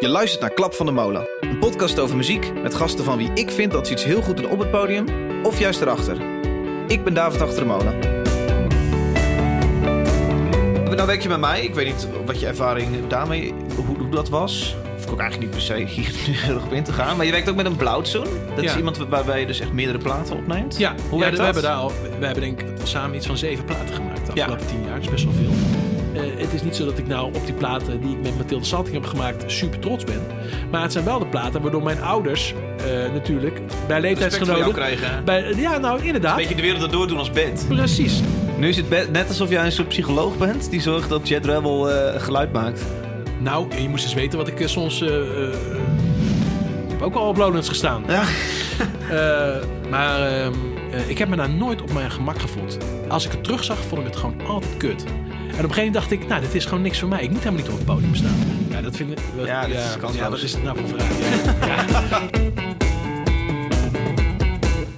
Je luistert naar Klap van de Molen, een podcast over muziek met gasten van wie ik vind dat ze iets heel goed doen op het podium of juist erachter. Ik ben David Achter de Molen. Nou weet je met mij, ik weet niet wat je ervaring daarmee, hoe, hoe dat was. Hoef ik ook eigenlijk niet per se hier nu heel erg op in te gaan. Maar je werkt ook met een blauwzoen. Dat is Ja. iemand waarbij je dus echt meerdere platen opneemt. Ja, Hoe ja, werkt we dat? hebben daar al, we hebben denk ik samen iets van zeven platen gemaakt de Ja. afgelopen tien jaar. Dat is best wel veel. Eh, het is niet zo dat ik nou op die platen die ik met Mathilde Salting heb gemaakt super trots ben. Maar het zijn wel de platen waardoor mijn ouders eh, natuurlijk bij leeftijdsgenoten... krijgen. Bij, ja, nou inderdaad. Een beetje de wereld erdoor doen als band. Precies. Nu is het net alsof jij een soort psycholoog bent die zorgt dat Jet Rebel eh, geluid maakt. Nou, en je moest eens weten wat ik soms... eh, eh, ik heb ook al op Lowlands gestaan. Ja. Eh, maar ehm, eh, ik heb me daar nooit op mijn gemak gevoeld. Als ik het terugzag, vond ik het gewoon altijd kut. En op een gegeven moment dacht ik, nou, dit is gewoon niks voor mij. Ik moet helemaal niet op het podium staan. Ja, dat vind ik... wat- Ja, dat is kansloos. ja, wat is het nou voor vraag? Ja. Ja.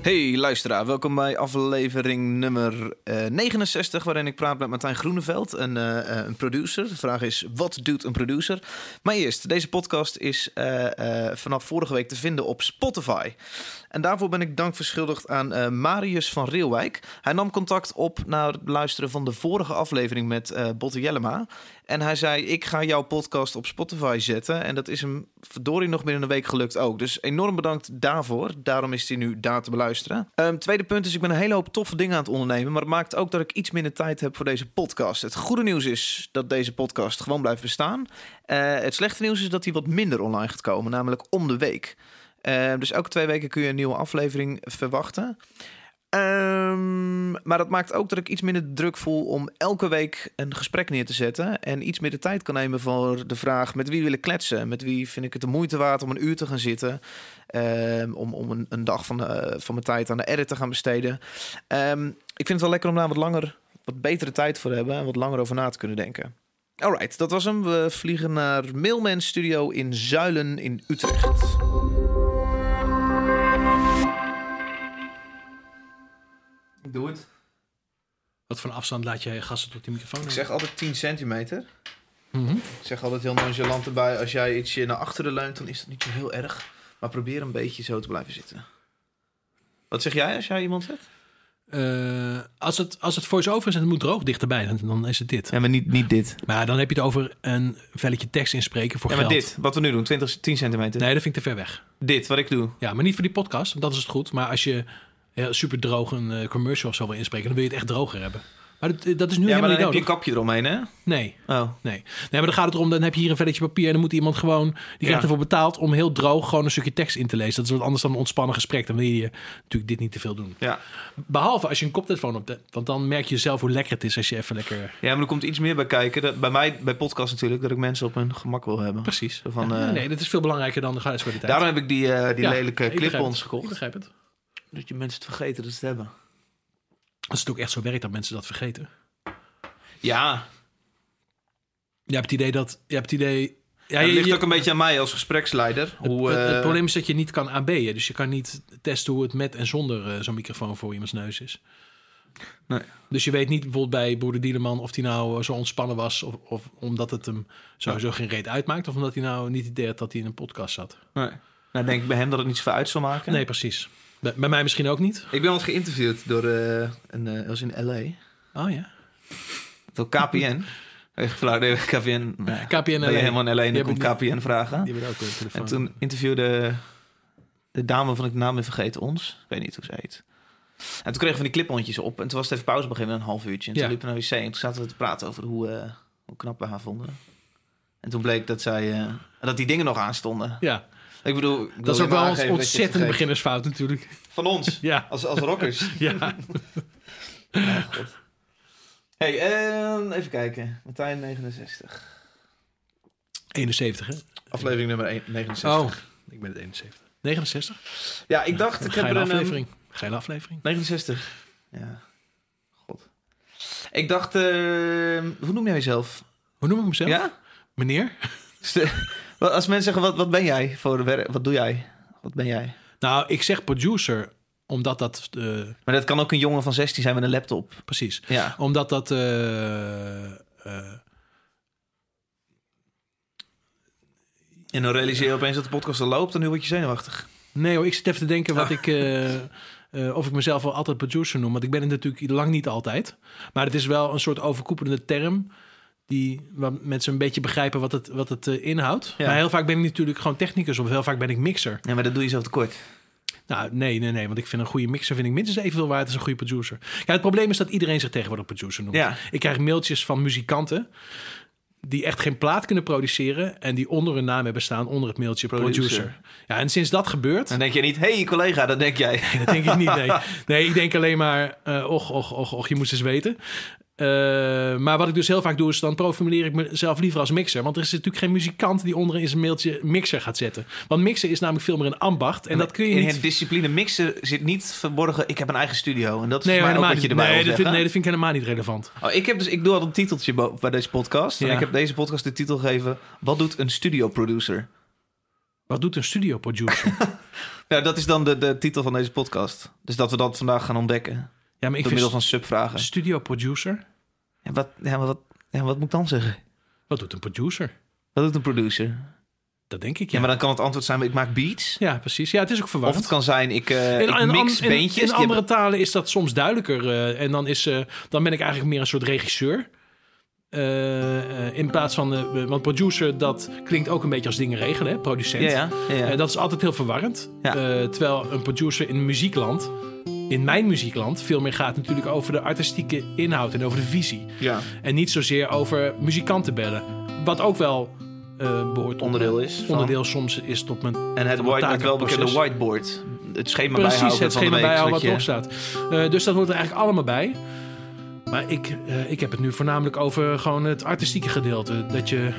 Hey luisteraar, welkom bij aflevering nummer eh, 69, waarin ik praat met Martijn Groeneveld, een, eh, eh, een producer. De vraag is, wat doet een producer? Maar eerst, deze podcast is eh, eh, vanaf vorige week te vinden op Spotify. En daarvoor ben ik dank verschuldigd aan eh, Marius van Reelwijk. Hij nam contact op na het luisteren van de vorige aflevering met eh Botte Jellema. En hij zei, ik ga jouw podcast op Spotify zetten. En dat is hem verdorie nog binnen een week gelukt ook. Dus enorm bedankt daarvoor. Daarom is hij nu daar te beluisteren. Ehm, tweede punt is, ik ben een hele hoop toffe dingen aan het ondernemen. Maar dat maakt ook dat ik iets minder tijd heb voor deze podcast. Het goede nieuws is dat deze podcast gewoon blijft bestaan. Eh, het slechte nieuws is dat hij wat minder online gaat komen. Namelijk om de week. Eh, dus elke twee weken kun je een nieuwe aflevering verwachten. Ehm, maar dat maakt ook dat ik iets minder druk voel om elke week een gesprek neer te zetten. En iets meer de tijd kan nemen voor de vraag met wie wil ik kletsen? Met wie vind ik het de moeite waard om een uur te gaan zitten? Ehm, om om een, een dag van, van mijn tijd aan de edit te gaan besteden. Ehm, ik vind het wel lekker om daar wat langer, wat betere tijd voor te hebben en wat langer over na te kunnen denken. Alright, dat was hem. We vliegen naar Mailman Studio in Zuilen in Utrecht. Doe het. Wat voor een afstand laat jij gasten tot die microfoon? Ik zeg altijd 10 centimeter. Mhm. Ik zeg altijd heel nonchalant erbij. Als jij ietsje naar achteren leunt, dan is dat niet zo heel erg. Maar probeer een beetje zo te blijven zitten. Wat zeg jij als jij iemand zet? Eh, als het, als het voice-over is en het moet droog dichterbij, dan, dan is het dit. Ja, maar niet, niet dit. Maar dan heb je het over een velletje tekst inspreken voor Ja, maar geld. dit. Wat we nu doen. 20, 10 centimeter. Nee, dat vind ik te ver weg. Dit, wat ik doe. Ja, maar niet voor die podcast, want dat is het goed. Maar als je heel super droog een eh, commercial of zo wil inspreken, dan wil je het echt droger hebben. Maar dat, dat is nu Ja, maar helemaal dan niet heb je een kapje eromheen, hè? Nee, Oh. nee. Nee, maar dan gaat het erom, dan heb je hier een velletje papier en dan moet iemand gewoon, die krijgt Ja. ervoor betaald om heel droog gewoon een stukje tekst in te lezen. Dat is wat anders dan een ontspannen gesprek. Dan wil je natuurlijk dit niet te veel doen. Ja. Behalve als je een koptelefoon op hebt, want dan merk je zelf hoe lekker het is als je even lekker... ja, maar er komt iets meer bij kijken. Dat, bij mij, bij podcast natuurlijk, dat ik mensen op hun gemak wil hebben. Precies. Van, Ja, eh, nee, dat is veel belangrijker dan de geluidskwaliteit. Daarom heb ik die, eh, die Ja, lelijke clip-ons het. Ik gekocht. begrijp het. Dat je mensen het vergeten dat ze het hebben. Als het ook echt zo werkt dat mensen dat vergeten. Ja, Je hebt het idee dat... Je hebt het idee... Ja, het je- ligt je- ook een beetje aan mij als gespreksleider. Het, Hoe, het- het eh, probleem is dat je niet kan AB'en. Dus je kan niet testen hoe het met en zonder eh, zo'n microfoon voor iemands neus is. Nee. Dus je weet niet bijvoorbeeld bij Broeder Dieleman of hij nou zo ontspannen was... Of, of omdat het hem sowieso geen reet uitmaakt... of omdat hij nou niet het idee had dat hij in een podcast zat. Nee. Nou, denk ik bij hem dat het niet zoveel uit zal maken. Nee, precies. Bij, bij mij misschien ook niet. Ik ben eens geïnterviewd door eh, een, dat was in LA, Oh ja. door KPN. Nee, KPN. nee. KPN LA. helemaal in LA en dan Die komt KPN vragen. Die hebben ook een telefoon. En toen interviewde de dame van ik de naam weer vergeten ons. Ik weet niet hoe ze heet. En toen kregen we van die clip-hondjes op. En toen was het even pauze beginnen, een half uurtje. En toen Ja. liepen we naar de wc. En toen zaten we te praten over hoe, eh, hoe knap we haar vonden. En toen bleek dat zij... dat die dingen nog aanstonden. Ja, Ik bedoel... ik dat is ook wel een ontzettende beginnersfout natuurlijk. Van ons. Ja, Als, als rockers. ja. Ja, goed. Hey, ehm, even kijken. Martijn 69. 71 hè? Aflevering nummer 1, 69. Oh, ik ben het 71. 69? Ja, ik dacht, ik heb er een... ehm, aflevering. Geile aflevering. 69. Ja. God. Ik dacht, ehm, hoe noem jij jezelf? Hoe noem ik mezelf? Ja? Meneer? Als mensen zeggen, wat, wat ben jij voor de werk? Wat doe jij? Wat ben jij? Nou, ik zeg producer omdat dat... eh, Maar dat kan ook een jongen van 16 zijn met een laptop. precies. Ja. Omdat dat... eh, eh, En dan realiseer je opeens dat de podcast al loopt en nu word je zenuwachtig. Nee hoor, ik zit even te denken wat Ah. ik... of ik mezelf wel altijd producer noem. Want ik ben het natuurlijk lang niet altijd. Maar het is wel een soort overkoepelende term... die mensen een beetje begrijpen wat het, wat het eh, inhoudt. Ja. Maar heel vaak ben ik natuurlijk gewoon technicus... of heel vaak ben ik mixer. Ja, maar dat doe je zo tekort. Nou, nee, nee, nee. Want ik vind een goede mixer vind ik minstens evenveel waard als een goede producer. Ja, het probleem is dat iedereen zich tegenwoordig producer noemt. Ja. Ik krijg mailtjes van muzikanten die echt geen plaat kunnen produceren en die onder hun naam hebben staan onder het mailtje producer. Producer. Ja, en sinds dat gebeurt, Dan denk je niet, hé hey, collega, dat denk jij. dat denk ik niet. Nee, nee ik denk alleen maar, eh och, och, och, och, je moest eens weten. Eh, maar wat ik dus heel vaak doe, is dan profileer ik mezelf liever als mixer. Want er is natuurlijk geen muzikant die onder in zijn mailtje mixer gaat zetten. Want mixer is namelijk veel meer een ambacht. En dat kun je in niet het discipline mixen zit niet verborgen. Ik heb een eigen studio. En dat is Nee, mij ook wat je erbij nee, dat vind, nee, dat vind ik helemaal niet relevant. Oh, ik, heb dus, ik doe al een titeltje bij deze podcast. En ik heb deze podcast de titel gegeven... Wat doet een studio producer? Wat doet een studio producer? Nou, dat is dan de, de titel van deze podcast. Dus dat we dat vandaag gaan ontdekken. Ja, maar ik door middel van subvragen. studio producer. Ja, wat, ja, maar wat, ja, wat moet ik dan zeggen? Wat doet een producer? Wat doet een producer? Dat denk ik, Ja, ja. maar dan kan het antwoord zijn... Ik maak beats. Ja, precies. Ja, het is ook Of verwarrend. het kan zijn... Ik, ik in, mix in- beentjes. in andere hebben- talen is dat soms duidelijker. eh, en dan, is, eh, dan ben ik eigenlijk meer een soort regisseur. In plaats van... want producer, dat klinkt ook een beetje als dingen regelen. Hè? Producent. Ja, ja. dat is altijd heel verwarrend. Terwijl een producer in muziekland... In mijn muziekland veel meer gaat natuurlijk over de artistieke inhoud en over de visie. ja. En niet zozeer over muzikanten bellen. Wat ook wel eh behoort tot Onderdeel is van- Onderdeel soms is tot mijn... En het, white, het welbekende whiteboard. Het schema Precies, bijhouden het van de schema week, bijhouden wat erop staat. Eh, dus dat hoort er eigenlijk allemaal bij. Maar ik, eh, ik heb het nu voornamelijk over gewoon het artistieke gedeelte. Dat je...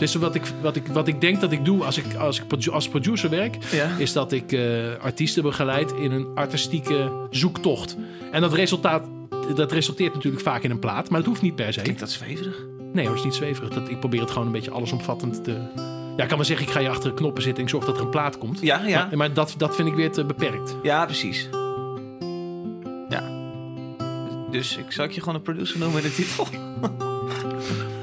dus wat ik, wat, ik, wat ik denk dat ik doe als ik als, ik als producer werk... Ja. is dat ik eh, artiesten begeleid in een artistieke zoektocht. En dat, resultaat, dat resulteert natuurlijk vaak in een plaat, maar dat hoeft niet per se. Klinkt dat zweverig? Nee hoor, het is niet zweverig. Dat, ik probeer het gewoon een beetje allesomvattend te... Ja, ik kan maar zeggen, ik ga je achter de knoppen zitten en ik zorg dat er een plaat komt. Ja, ja. Maar, maar dat, dat vind ik weer te beperkt. Ja, precies. Ja. Dus ik zou ik je gewoon een producer noemen in de titel?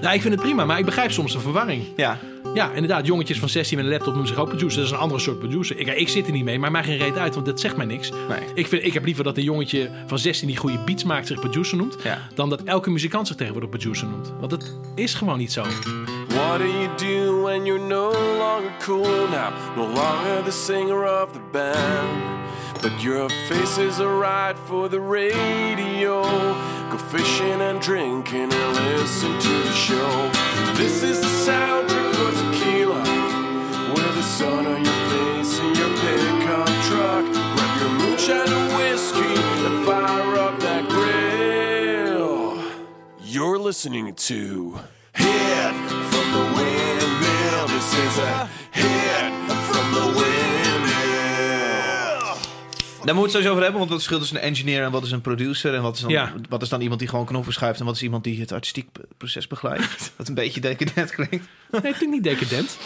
Nou, ik vind het prima, maar ik begrijp soms de verwarring. Ja. Ja, inderdaad, jongetjes van 16 met een laptop noemen zich ook producer. Dat is een andere soort producer. Ik, ik zit er niet mee, maar maakt geen reet uit, want dat zegt mij niks. Nee. Ik, vind, ik heb liever dat een jongetje van 16 die goede beats maakt zich producer noemt... Ja. dan dat elke muzikant zich tegenwoordig producer noemt. Want dat is gewoon niet zo. What do you do when you're no longer cool now? No longer the singer of the band. But your face is alright for the radio. Go fishing and drinking and listen to the show. This is the soundtrack for tequila. With the sun on your face in your pickup truck. Grab your moonshine and whiskey and fire up that grill. You're listening to Hit from the Windmill. This is a hit from the Windmill. Daar moeten we het sowieso over hebben, want wat verschil tussen een engineer en wat is een producer? En wat is dan, Ja. wat is dan iemand die gewoon knoppen schuift en wat is iemand die het artistiek proces begeleidt? Wat een beetje decadent klinkt. Nee, het klinkt niet decadent.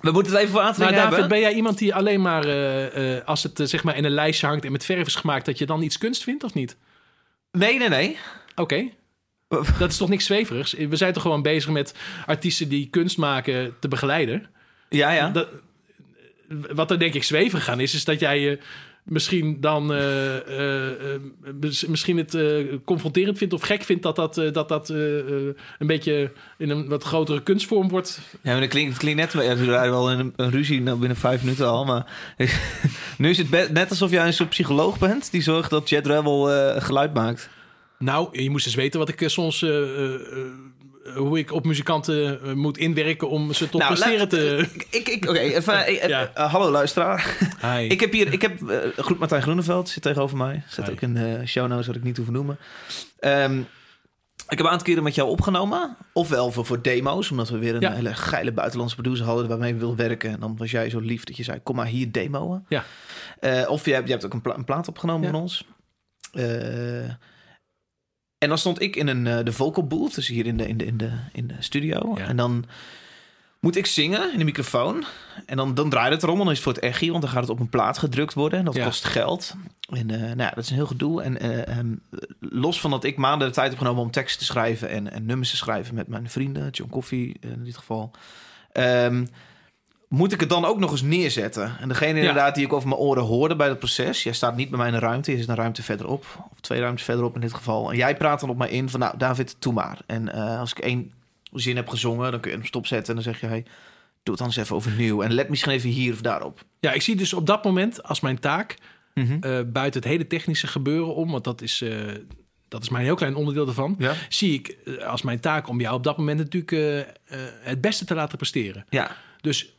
We moeten het even voor Maar Ateling David, ben jij iemand die alleen maar, eh, eh, als het eh, zeg maar in een lijstje hangt en met verf is gemaakt, dat je dan iets kunst vindt of niet? Nee, nee, nee. Oké. Dat is toch niks zweverigs? We zijn toch gewoon bezig met artiesten die kunst maken te begeleiden? Ja, ja. Dat, wat er denk ik zweverig aan is, is dat jij je misschien dan eh, eh, eh, mis- misschien het eh, confronterend vindt of gek vindt dat dat, dat, dat een beetje in een wat grotere kunstvorm wordt. Ja, maar dat klinkt, het klinkt net... Ja, we rijden wel in een, een ruzie nou, binnen vijf minuten al, maar... nu is het net alsof jij een soort psycholoog bent... die zorgt dat Jet Rebel geluid maakt. Nou, je moest eens weten wat ik eh, soms. Hoe ik op muzikanten eh, moet inwerken om ze tot Nou, presteren te. Ik, ik, Oké, even... eh, eh, Ja. hallo luisteraar. Hi. ik heb hier... Ik heb... eh goed, Martijn Groeneveld zit tegenover mij. Zet Hi. ook in de show notes, wat ik niet hoef te noemen. Ehm, ik heb een aantal keren met jou opgenomen. Ofwel voor, voor demo's, omdat we weer een Ja. hele geile buitenlandse producer hadden... waarmee we wilden werken. En dan was jij zo lief dat je zei, kom maar hier demoen. Ja. Of je hebt, je hebt ook een, pla- een plaat opgenomen Ja. van ons. En dan stond ik in een, eh, de vocal booth, dus hier in de, in de, in de, in de studio. Ja. En dan moet ik zingen in de microfoon. En dan, dan draait het erom, dan is het voor het echi, want dan gaat het op een plaat gedrukt worden. En dat Ja. kost geld. En eh, nou ja, dat is een heel gedoe. En eh, ehm, los van dat ik maanden de tijd heb genomen om teksten te schrijven en, en nummers te schrijven met mijn vrienden, John Coffee in dit geval. Ehm, moet ik het dan ook nog eens neerzetten? En degene inderdaad die ik over mijn oren hoorde bij het proces... jij staat niet bij mij in een ruimte, je zit een ruimte verderop. Of twee ruimtes verderop in dit geval. En jij praat dan op mij in van, nou David, doe maar. En eh, als ik één zin heb gezongen, dan kun je hem stopzetten... en dan zeg je, hey, doe het dan eens even overnieuw. En let misschien even hier of daarop. Ja, ik zie dus op dat moment als mijn taak Mhm. eh, buiten het hele technische gebeuren om, want dat is, eh, dat is maar een heel klein onderdeel ervan, Ja? zie ik als mijn taak om jou op dat moment natuurlijk het beste te laten presteren. Ja. Dus,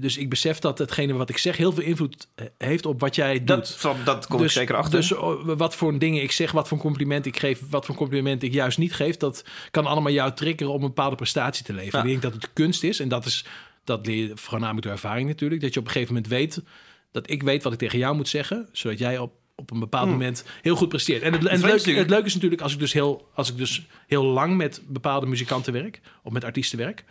dus ik besef dat hetgene wat ik zeg heel veel invloed eh, heeft op wat jij doet. Dat, dat kom ik zeker achter. Dus oh, wat voor dingen ik zeg, wat voor compliment ik geef, wat voor compliment ik juist niet geef, dat kan allemaal jou triggeren om een bepaalde prestatie te leveren. Ja. Ik denk dat het kunst is en dat is dat leer je voornamelijk door ervaring natuurlijk, dat je op een gegeven moment weet dat ik weet wat ik tegen jou moet zeggen, zodat jij op op een bepaald Hmm. moment heel goed presteert. En het, en leuke, het leuke is natuurlijk als ik dus heel, als ik dus heel lang met bepaalde muzikanten werk of met artiesten werk.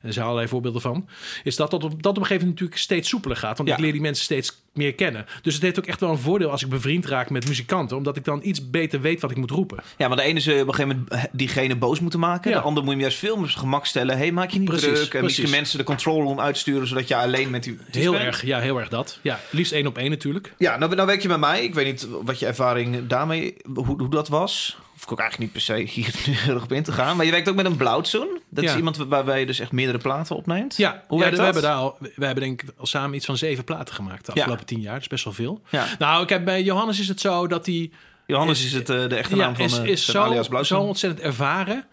En er zijn allerlei voorbeelden van. Is dat dat op, dat op een gegeven moment natuurlijk steeds soepeler gaat. Want Ja. ik leer die mensen steeds meer kennen. Dus het heeft ook echt wel een voordeel als ik bevriend raak met muzikanten. Omdat ik dan iets beter weet wat ik moet roepen. Ja, maar de ene zul je op een gegeven moment diegene boos moeten maken. Ja. De ander moet je juist veel meer gemak stellen. hey, maak je niet Precies, druk. En precies. misschien mensen de controle room uitsturen... zodat je alleen met die... Heel erg, ja, heel erg dat. Ja, liefst één op één natuurlijk. Ja, nou, nou werk je met mij. Ik weet niet wat je ervaring daarmee... hoe, hoe dat was. Hoef ik ook eigenlijk niet per se hier nu op in te gaan. Maar je werkt ook met een blauwzoen. Dat is Ja. iemand waarbij je dus echt meerdere platen opneemt. Ja, Hoe ja, werkt we hebben daar al, we hebben denk ik al samen iets van zeven platen gemaakt de Ja. afgelopen tien jaar. Dat is best wel veel. Ja. Nou, ik heb, bij Johannes is het zo dat hij Johannes Is- is, het, eh, de echte naam van is, eh, is zijn zo, ontzettend ervaren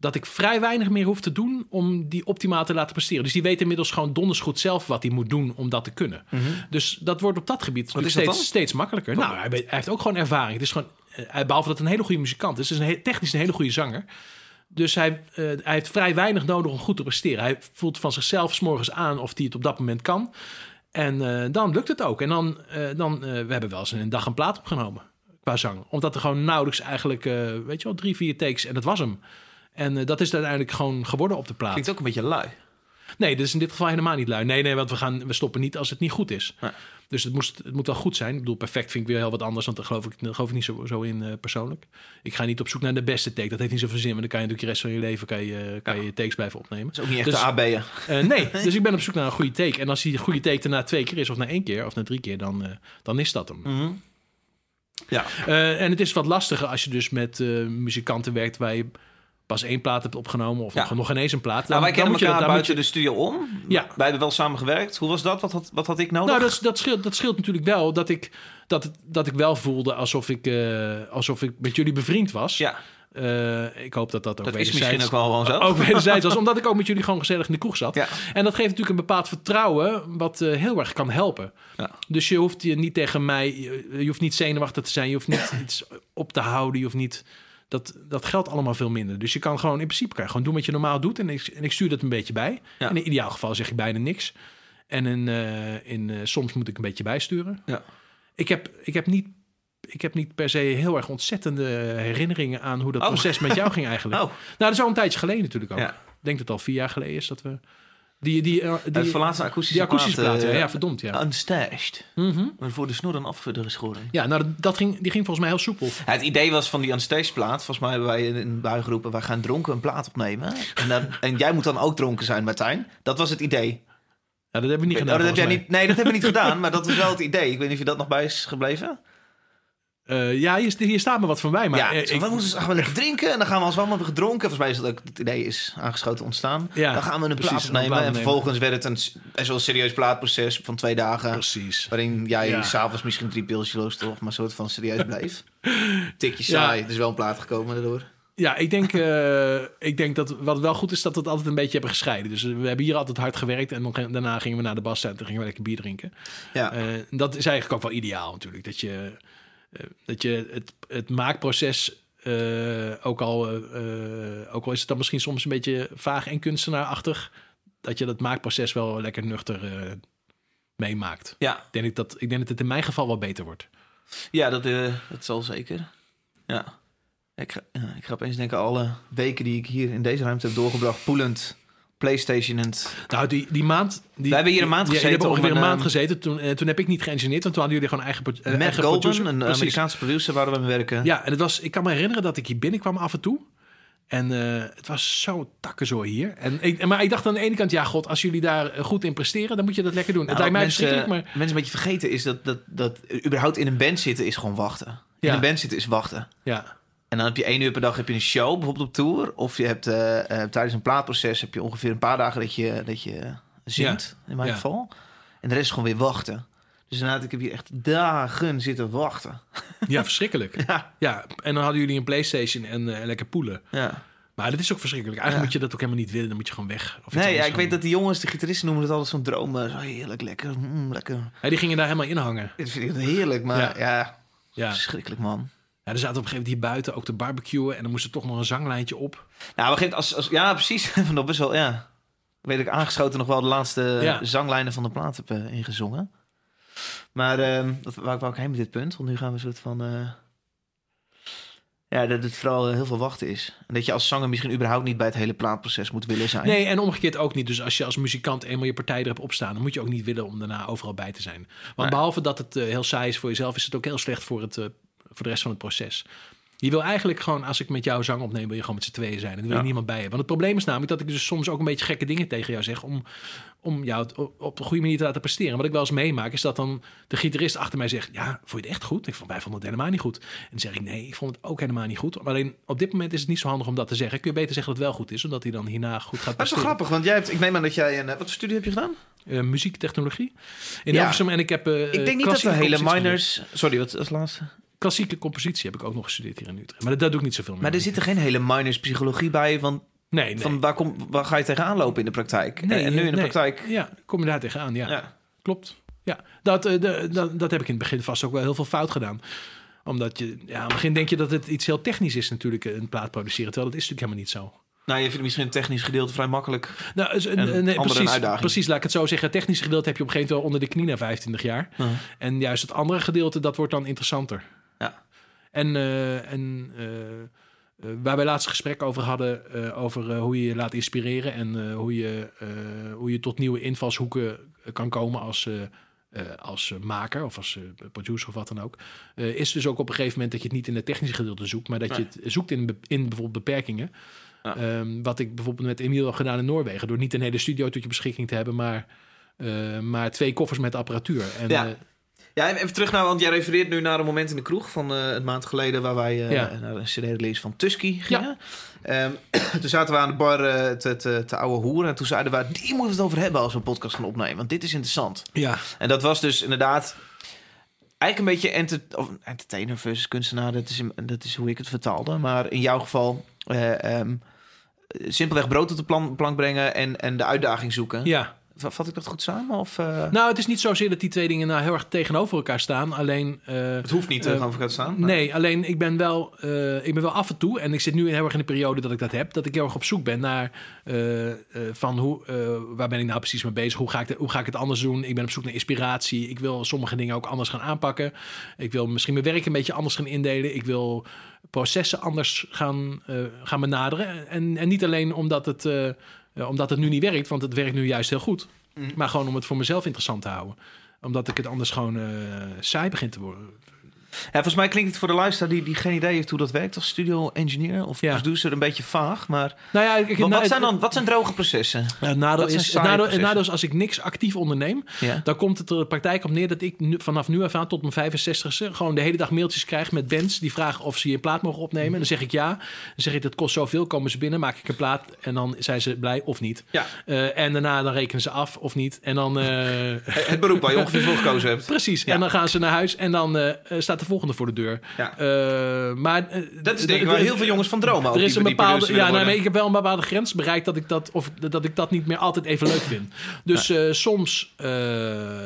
dat ik vrij weinig meer hoef te doen om die optimaal te laten presteren. Dus die weet inmiddels gewoon donders goed zelf wat hij moet doen om dat te kunnen. Dus dat wordt op dat gebied Wat is steeds, steeds makkelijker. Nou, hij, heeft ook gewoon ervaring. Het is gewoon, behalve dat een hele goede muzikant is, is een technisch een hele goede zanger. Dus hij, eh, hij heeft vrij weinig nodig om goed te presteren. Hij voelt van zichzelf 's morgens aan of hij het op dat moment kan. En eh, dan lukt het ook. En dan, eh, dan eh, we hebben wel eens een dag een plaat opgenomen qua zang. Omdat er gewoon nauwelijks eigenlijk, eh, weet je wel, drie, vier takes en dat was hem. En eh, dat is uiteindelijk gewoon geworden op de plaat. Klinkt ook een beetje lui. Nee, dat is in dit geval helemaal niet lui. Nee, nee, want we, gaan, we stoppen niet als het niet goed is. Dus het, moest, het moet wel goed zijn. Ik bedoel, perfect vind ik weer heel wat anders, want daar geloof ik, daar geloof ik niet zo, zo in eh, persoonlijk. Ik ga niet op zoek naar de beste take. Dat heeft niet zoveel zin, want dan kan je natuurlijk de rest van je leven kan je, kan je je takes blijven opnemen. Dat is ook niet echt Dus- de AB'en. Eh, nee, dus ik ben op zoek naar een goede take. En als die goede take er na twee keer is, of na één keer, of na drie keer, dan, eh, dan is dat hem. Mhm. Ja. Eh, en het is wat lastiger als je dus met eh, muzikanten werkt waar je pas één plaat hebt opgenomen, of Ja. nog, nog ineens een plaat. Nou, wij kennen je elkaar dat- buiten de studio om. Ja. Wij hebben wel samen gewerkt. Hoe was dat? Wat had, wat had ik nodig? Nou, dat, dat, scheelt, dat scheelt natuurlijk wel dat ik, dat, dat ik wel voelde alsof ik, eh, alsof ik met jullie bevriend was. ja, Eh, ik hoop dat dat ook dat is misschien ook wel gewoon zo. Ook wederzijds was, omdat ik ook met jullie gewoon gezellig in de kroeg zat. Ja. En dat geeft natuurlijk een bepaald vertrouwen, wat eh, heel erg kan helpen. Ja. Dus je hoeft je niet tegen mij, je, je hoeft niet zenuwachtig te zijn, je hoeft niet iets op te houden, je hoeft niet. Dat, dat geldt allemaal veel minder. Dus je kan gewoon, in principe kan je gewoon doen wat je normaal doet. En ik, en ik stuur dat een beetje bij. Ja. In een ideaal geval zeg je bijna niks. En in, eh, in, eh, soms moet ik een beetje bijsturen. Ja. Ik, heb, ik, heb niet, ik heb niet per se heel erg ontzettende herinneringen aan hoe dat Oh. proces met jou ging eigenlijk. Oh, Nou, dat is al een tijdje geleden natuurlijk ook. Ja. Ik denk dat het al vier jaar geleden is dat we... Die, die, eh, die, die, akoestische die akoestische plaat, plaat, ja, eh, ja, verdomd, ja. Unstashed. Mhm. Waarvoor de snoer dan af is geworden. Ja, nou, dat- ging, die ging volgens mij heel soepel. Ja, het idee was van die Unstashed plaat. Volgens mij hebben wij in een bui geroepen... wij gaan dronken een plaat opnemen. En, dan, en jij moet dan ook dronken zijn, Martijn. Dat was het idee. Ja, dat hebben we niet Oh, gedaan. dat heb jij niet, nee, dat hebben we niet gedaan. Maar dat was wel het idee. Ik weet niet of je dat nog bij is gebleven. Mij. Eh, ja, hier, hier staat me wat van bij. Maar ja, eh, ik- we moeten gaan we lekker drinken. En dan gaan we als we allemaal hebben gedronken. Volgens mij is dat ook het idee is aangeschoten ontstaan. Ja, dan gaan we een precies, plaat opnemen. En vervolgens werd het een best wel serieus plaatproces van twee dagen. Precies. Waarin jij Ja. s'avonds misschien drie pilsjes roos toch, maar een soort van serieus bleef. Tikje Ja. saai. Er is wel een plaat gekomen daardoor. Ja, ik denk, eh, ik denk dat wat wel goed is dat we het altijd een beetje hebben gescheiden. Dus we hebben hier altijd hard gewerkt en dan, daarna gingen we naar de bas en gingen we lekker bier drinken. Ja. Dat is eigenlijk ook wel ideaal natuurlijk. Dat je, dat je het, het maakproces, eh, ook, al, eh, eh, ook al is het dan misschien soms een beetje vaag en kunstenaarachtig, dat je dat maakproces wel lekker nuchter eh, meemaakt. Ja, Ik denk, dat, ik denk dat het in mijn geval wel beter wordt. ja dat, eh, dat zal zeker. Ja. Ik ga, ik ga opeens denken, alle weken die ik hier in deze ruimte heb doorgebracht, poelend, Playstation en... Nou, die, die maand... Die, We hebben hier een maand gezeten hebben ongeveer een een, maand gezeten. Toen, eh, toen heb ik niet geïngineerd, want toen hadden jullie gewoon eigen, eh, Matt eigen Goldman, producer. een Precies. Amerikaanse producer waar we mee werken. Ja, en het was, ik kan me herinneren dat ik hier binnenkwam af en toe. En eh, het was zo takkenzooi hier. En ik, maar ik dacht aan de ene kant, ja god, als jullie daar goed in presteren, dan moet je dat lekker doen. Nou, het lijkt mij mensen, maar mensen een beetje vergeten is dat, dat, dat überhaupt in een band zitten is gewoon wachten. In Ja. een band zitten is wachten. ja, En dan heb je één uur per dag heb je een show, bijvoorbeeld op tour. Of je hebt eh, eh, tijdens een plaatproces heb je ongeveer een paar dagen dat je, dat je zingt, in mijn Ja. geval. En de rest is gewoon weer wachten. Dus inderdaad, ik heb hier echt dagen zitten wachten. ja, verschrikkelijk. Ja. Ja, en dan hadden jullie een Playstation en eh, lekker poelen. ja. Maar dat is ook verschrikkelijk. Eigenlijk Ja. moet je dat ook helemaal niet willen. Dan moet je gewoon weg. Of Nee, ja, ik weet dat die jongens, de gitaristen noemen het altijd zo'n droom. Zo heerlijk, lekker, mm, lekker. Ja, die gingen daar helemaal in hangen. Ik vind het heerlijk, maar Ja. ja, Ja. verschrikkelijk man. Ja, er zaten op een gegeven moment hier buiten ook te barbecuen. En dan moest er toch nog een zanglijntje op. Nou, begint als, als ja, precies. Van dat best wel, ja. Weet ik aangeschoten nog wel de laatste Ja. zanglijnen van de plaat heb eh, ingezongen. Maar ehm dat wou ik wou ik heen met dit punt, want nu gaan we een soort van. eh, ja, dat het vooral eh, heel veel wachten is. En dat je als zanger misschien überhaupt niet bij het hele plaatproces moet willen zijn. Nee, en omgekeerd ook niet. Dus als je als muzikant eenmaal je partij er hebt opstaan... dan moet je ook niet willen om daarna overal bij te zijn. Want Nee. behalve dat het heel saai is voor jezelf... is het ook heel slecht voor, het, voor de rest van het proces. Je wil eigenlijk gewoon, als ik met jou zang opneem... wil je gewoon met z'n tweeën zijn. En dan wil je Ja. niemand bij je. Want het probleem is namelijk dat ik dus soms ook een beetje gekke dingen tegen jou zeg... om, om jou op, een goede manier te laten presteren. Wat ik wel eens meemaak is dat dan de gitarist achter mij zegt... ja, vond je het echt goed? Ik vond, wij vonden het helemaal niet goed. En dan zeg ik, nee, ik vond het ook helemaal niet goed. Maar alleen op dit moment is het niet zo handig om dat te zeggen. Kun je beter zeggen dat het wel goed is... omdat hij dan hierna goed gaat Maar het is wel presteren. grappig, want jij hebt, ik neem aan dat jij een. eh, Wat voor studie heb je gedaan? Eh, muziektechnologie in Ja. Hilversum. En ik heb eh, ik denk niet dat we hele minors. Sorry, wat als laatste? Klassieke compositie heb ik ook nog gestudeerd hier in Utrecht. Maar dat, daar doe ik niet zoveel mee. Maar er zit er geen hele minors psychologie bij. Want nee, nee. van waar, kom, waar ga je tegenaan lopen in de praktijk? nee, en nu in de nee. praktijk. Ja, kom je daar tegenaan. Ja, Ja. klopt. Ja, dat, eh, de, dat, dat heb ik in het begin vast ook wel heel veel fout gedaan. Omdat je, ja, aan het begin denk je dat het iets heel technisch is natuurlijk, eh, een plaat produceren. Terwijl dat is natuurlijk helemaal niet zo. Nou, je vindt misschien het technisch gedeelte vrij makkelijk. Nou, is- En eh, nee, andere een precies, precies, laat ik het zo zeggen. Het technische gedeelte heb je op een gegeven moment wel onder de knie na 25 jaar. En juist het andere gedeelte, dat wordt dan interessanter. En, eh, en eh, eh, waar wij laatst gesprek over hadden, over hoe je je laat inspireren en hoe, je, hoe je tot nieuwe invalshoeken kan komen als, als maker of als producer of wat dan ook. eh, is dus ook op een gegeven moment dat je het niet in het technische gedeelte zoekt, maar dat je het zoekt in, in bijvoorbeeld beperkingen. Ja. Ehm, wat ik bijvoorbeeld met Emiel heb gedaan in Noorwegen, door niet een hele studio tot je beschikking te hebben, maar, maar twee koffers met apparatuur. En, Ja. Ja, en even terug naar, want jij refereert nu naar een moment in de kroeg van eh een maand geleden waar wij eh, Ja. naar een CD-release van Tusky gingen. Ehm, toen zaten we aan de bar eh, te, te, te ouwe hoeren en toen zeiden we, die moeten we het over hebben als we een podcast gaan opnemen, want dit is interessant. ja, En dat was dus inderdaad eigenlijk een beetje enter, of entertainer versus kunstenaar, dat is, dat is hoe ik het vertaalde. Maar in jouw geval eh, ehm, simpelweg brood op de plan, plank brengen en, en de uitdaging zoeken. ja. Va- Vat ik dat goed samen? Of, eh, Nou, het is niet zozeer dat die twee dingen nou heel erg tegenover elkaar staan. Alleen. eh, het hoeft niet eh, uh, over te staan. nee, alleen ik ben wel, eh, ik ben wel af en toe, en ik zit nu heel erg in de periode dat ik dat heb, dat ik heel erg op zoek ben naar eh, eh, van hoe, eh, waar ben ik nou precies mee bezig? Hoe ga, ik de- hoe ga ik het anders doen? Ik ben op zoek naar inspiratie. Ik wil sommige dingen ook anders gaan aanpakken. Ik wil misschien mijn werk een beetje anders gaan indelen. Ik wil processen anders gaan, eh, gaan benaderen. En, en niet alleen omdat het, eh, omdat het nu niet werkt, want het werkt nu juist heel goed. Mm. Maar gewoon om het voor mezelf interessant te houden. Omdat ik het anders gewoon eh, saai begin te worden. Ja, volgens mij klinkt het voor de luisteraar die, die geen idee heeft hoe dat werkt als studio-engineer of Ja. producer een beetje vaag. Maar Nou ja, ik, wat, nou, zijn dan wat zijn droge processen? Nadeel zijn is, nadeel, nadeel als ik niks actief onderneem, Ja. dan komt het er de praktijk op neer dat ik nu, vanaf nu af aan tot mijn 65ste gewoon de hele dag mailtjes krijg met bands die vragen of ze je plaat mogen opnemen. En dan zeg ik ja. Dan zeg ik dat kost zoveel, komen ze binnen, maak ik een plaat en dan zijn ze blij of niet. Ja. Eh, en daarna dan rekenen ze af of niet. En dan eh, Het beroep waar je ongeveer voor gekozen hebt. precies. En dan gaan ze naar huis en dan eh, staat de volgende voor de deur. Ja. Eh, maar eh, Dat is de- denk ik waar heel veel jongens van dromen. er is een bepaalde. Ja, nou, nee, ik heb wel een bepaalde grens bereikt dat ik dat, of, dat, ik dat niet meer altijd even leuk vind. Dus eh, soms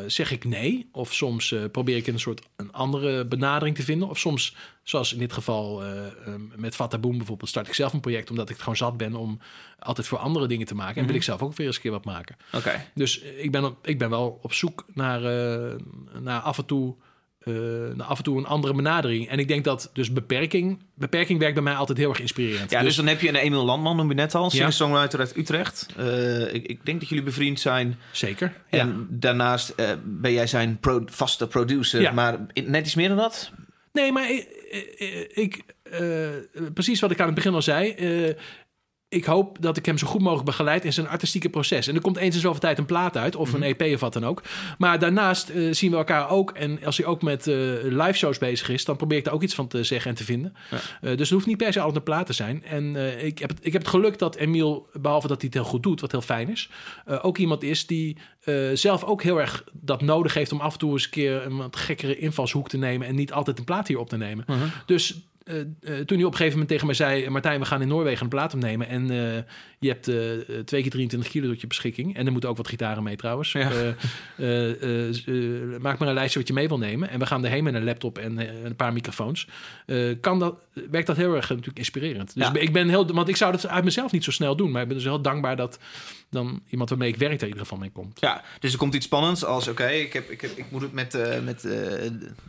zeg ik nee. Of soms probeer ik een soort een andere benadering te vinden. Of soms, zoals in dit geval eh, ehm, met Fataboom bijvoorbeeld, start ik zelf een project omdat ik het gewoon zat ben om altijd voor andere dingen te maken. En Mhm. wil ik zelf ook weer eens een keer wat maken. Oké. Dus ik ben, op, ik ben wel op zoek naar, naar af en toe. Eh, naar af en toe een andere benadering. En ik denk dat dus beperking... Beperking werkt bij mij altijd heel erg inspirerend. Ja, dus, dan heb je een Emil Landman, noem je net al, Ja. singer-songwriter uit Utrecht. Eh, ik, ik denk dat jullie bevriend zijn. Zeker. En Ja. daarnaast eh, ben jij zijn pro- vaste producer. Ja. Maar net iets meer dan dat? Nee, maar ik, ik, precies wat ik aan het begin al zei. Ik hoop dat ik hem zo goed mogelijk begeleid in zijn artistieke proces. En er komt eens in zoveel tijd een plaat uit, of een EP of wat dan ook. Maar daarnaast eh, zien we elkaar ook. En als hij ook met eh live shows bezig is, dan probeer ik daar ook iets van te zeggen en te vinden. Ja. Eh, dus het hoeft niet per se altijd een plaat te zijn. En ik, heb het, ik heb het geluk dat Emiel, behalve dat hij het heel goed doet, wat heel fijn is, ook iemand is die zelf ook heel erg dat nodig heeft om af en toe eens een keer een wat gekkere invalshoek te nemen en niet altijd een plaat hier op te nemen. Dus eh, eh, toen hij op een gegeven moment tegen mij zei: Martijn, we gaan in Noorwegen een plaat opnemen. En eh, je hebt eh, eh, twee keer 23 kilo tot je beschikking. En er moeten ook wat gitaren mee trouwens. Ja. Eh, maak maar een lijstje wat je mee wil nemen. En we gaan erheen met een laptop en een paar microfoons. Kan dat, werkt dat heel erg natuurlijk inspirerend. Dus Ja. ik ben heel, want ik zou dat uit mezelf niet zo snel doen. Maar ik ben dus heel dankbaar dat dan iemand waarmee ik werk er in ieder geval mee komt. Ja, dus er komt iets spannends als, oké, ik, heb, ik, heb, ik moet het met, met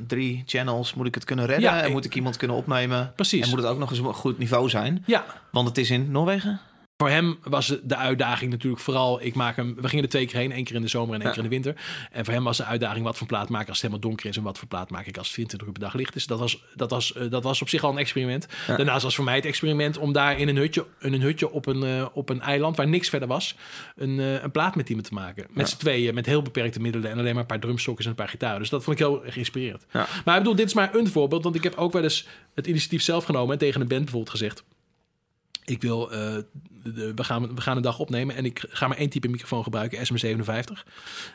drie channels, moet ik het kunnen redden? Ja, en moet ik iemand kunnen opnemen? Precies. En moet het ook nog eens een goed niveau zijn? Ja, Want het is in Noorwegen? Voor hem was de uitdaging natuurlijk vooral... Ik maak hem, we gingen er twee keer heen. één keer in de zomer en één Ja. keer in de winter. En voor hem was de uitdaging wat voor plaat maken als het helemaal donker is... en wat voor plaat maak ik als het 24 uur per dag licht is. Dat was, dat was, eh, dat was op zich al een experiment. Ja. Daarnaast was voor mij het experiment om daar in een hutje, in een, hutje op, een, eh, op een eiland... waar niks verder was, een, eh, een plaat met iemand te maken. Met Ja. z'n tweeën, met heel beperkte middelen... en alleen maar een paar drumstokkers en een paar gitaren. Dus dat vond ik heel erg inspirerend. Ja. Maar ik bedoel, dit is maar een voorbeeld... want ik heb ook wel eens het initiatief zelf genomen... en tegen een band bijvoorbeeld gezegd... Ik wil, eh, de- we, gaan, we gaan een dag opnemen en ik ga maar één type microfoon gebruiken, SM57.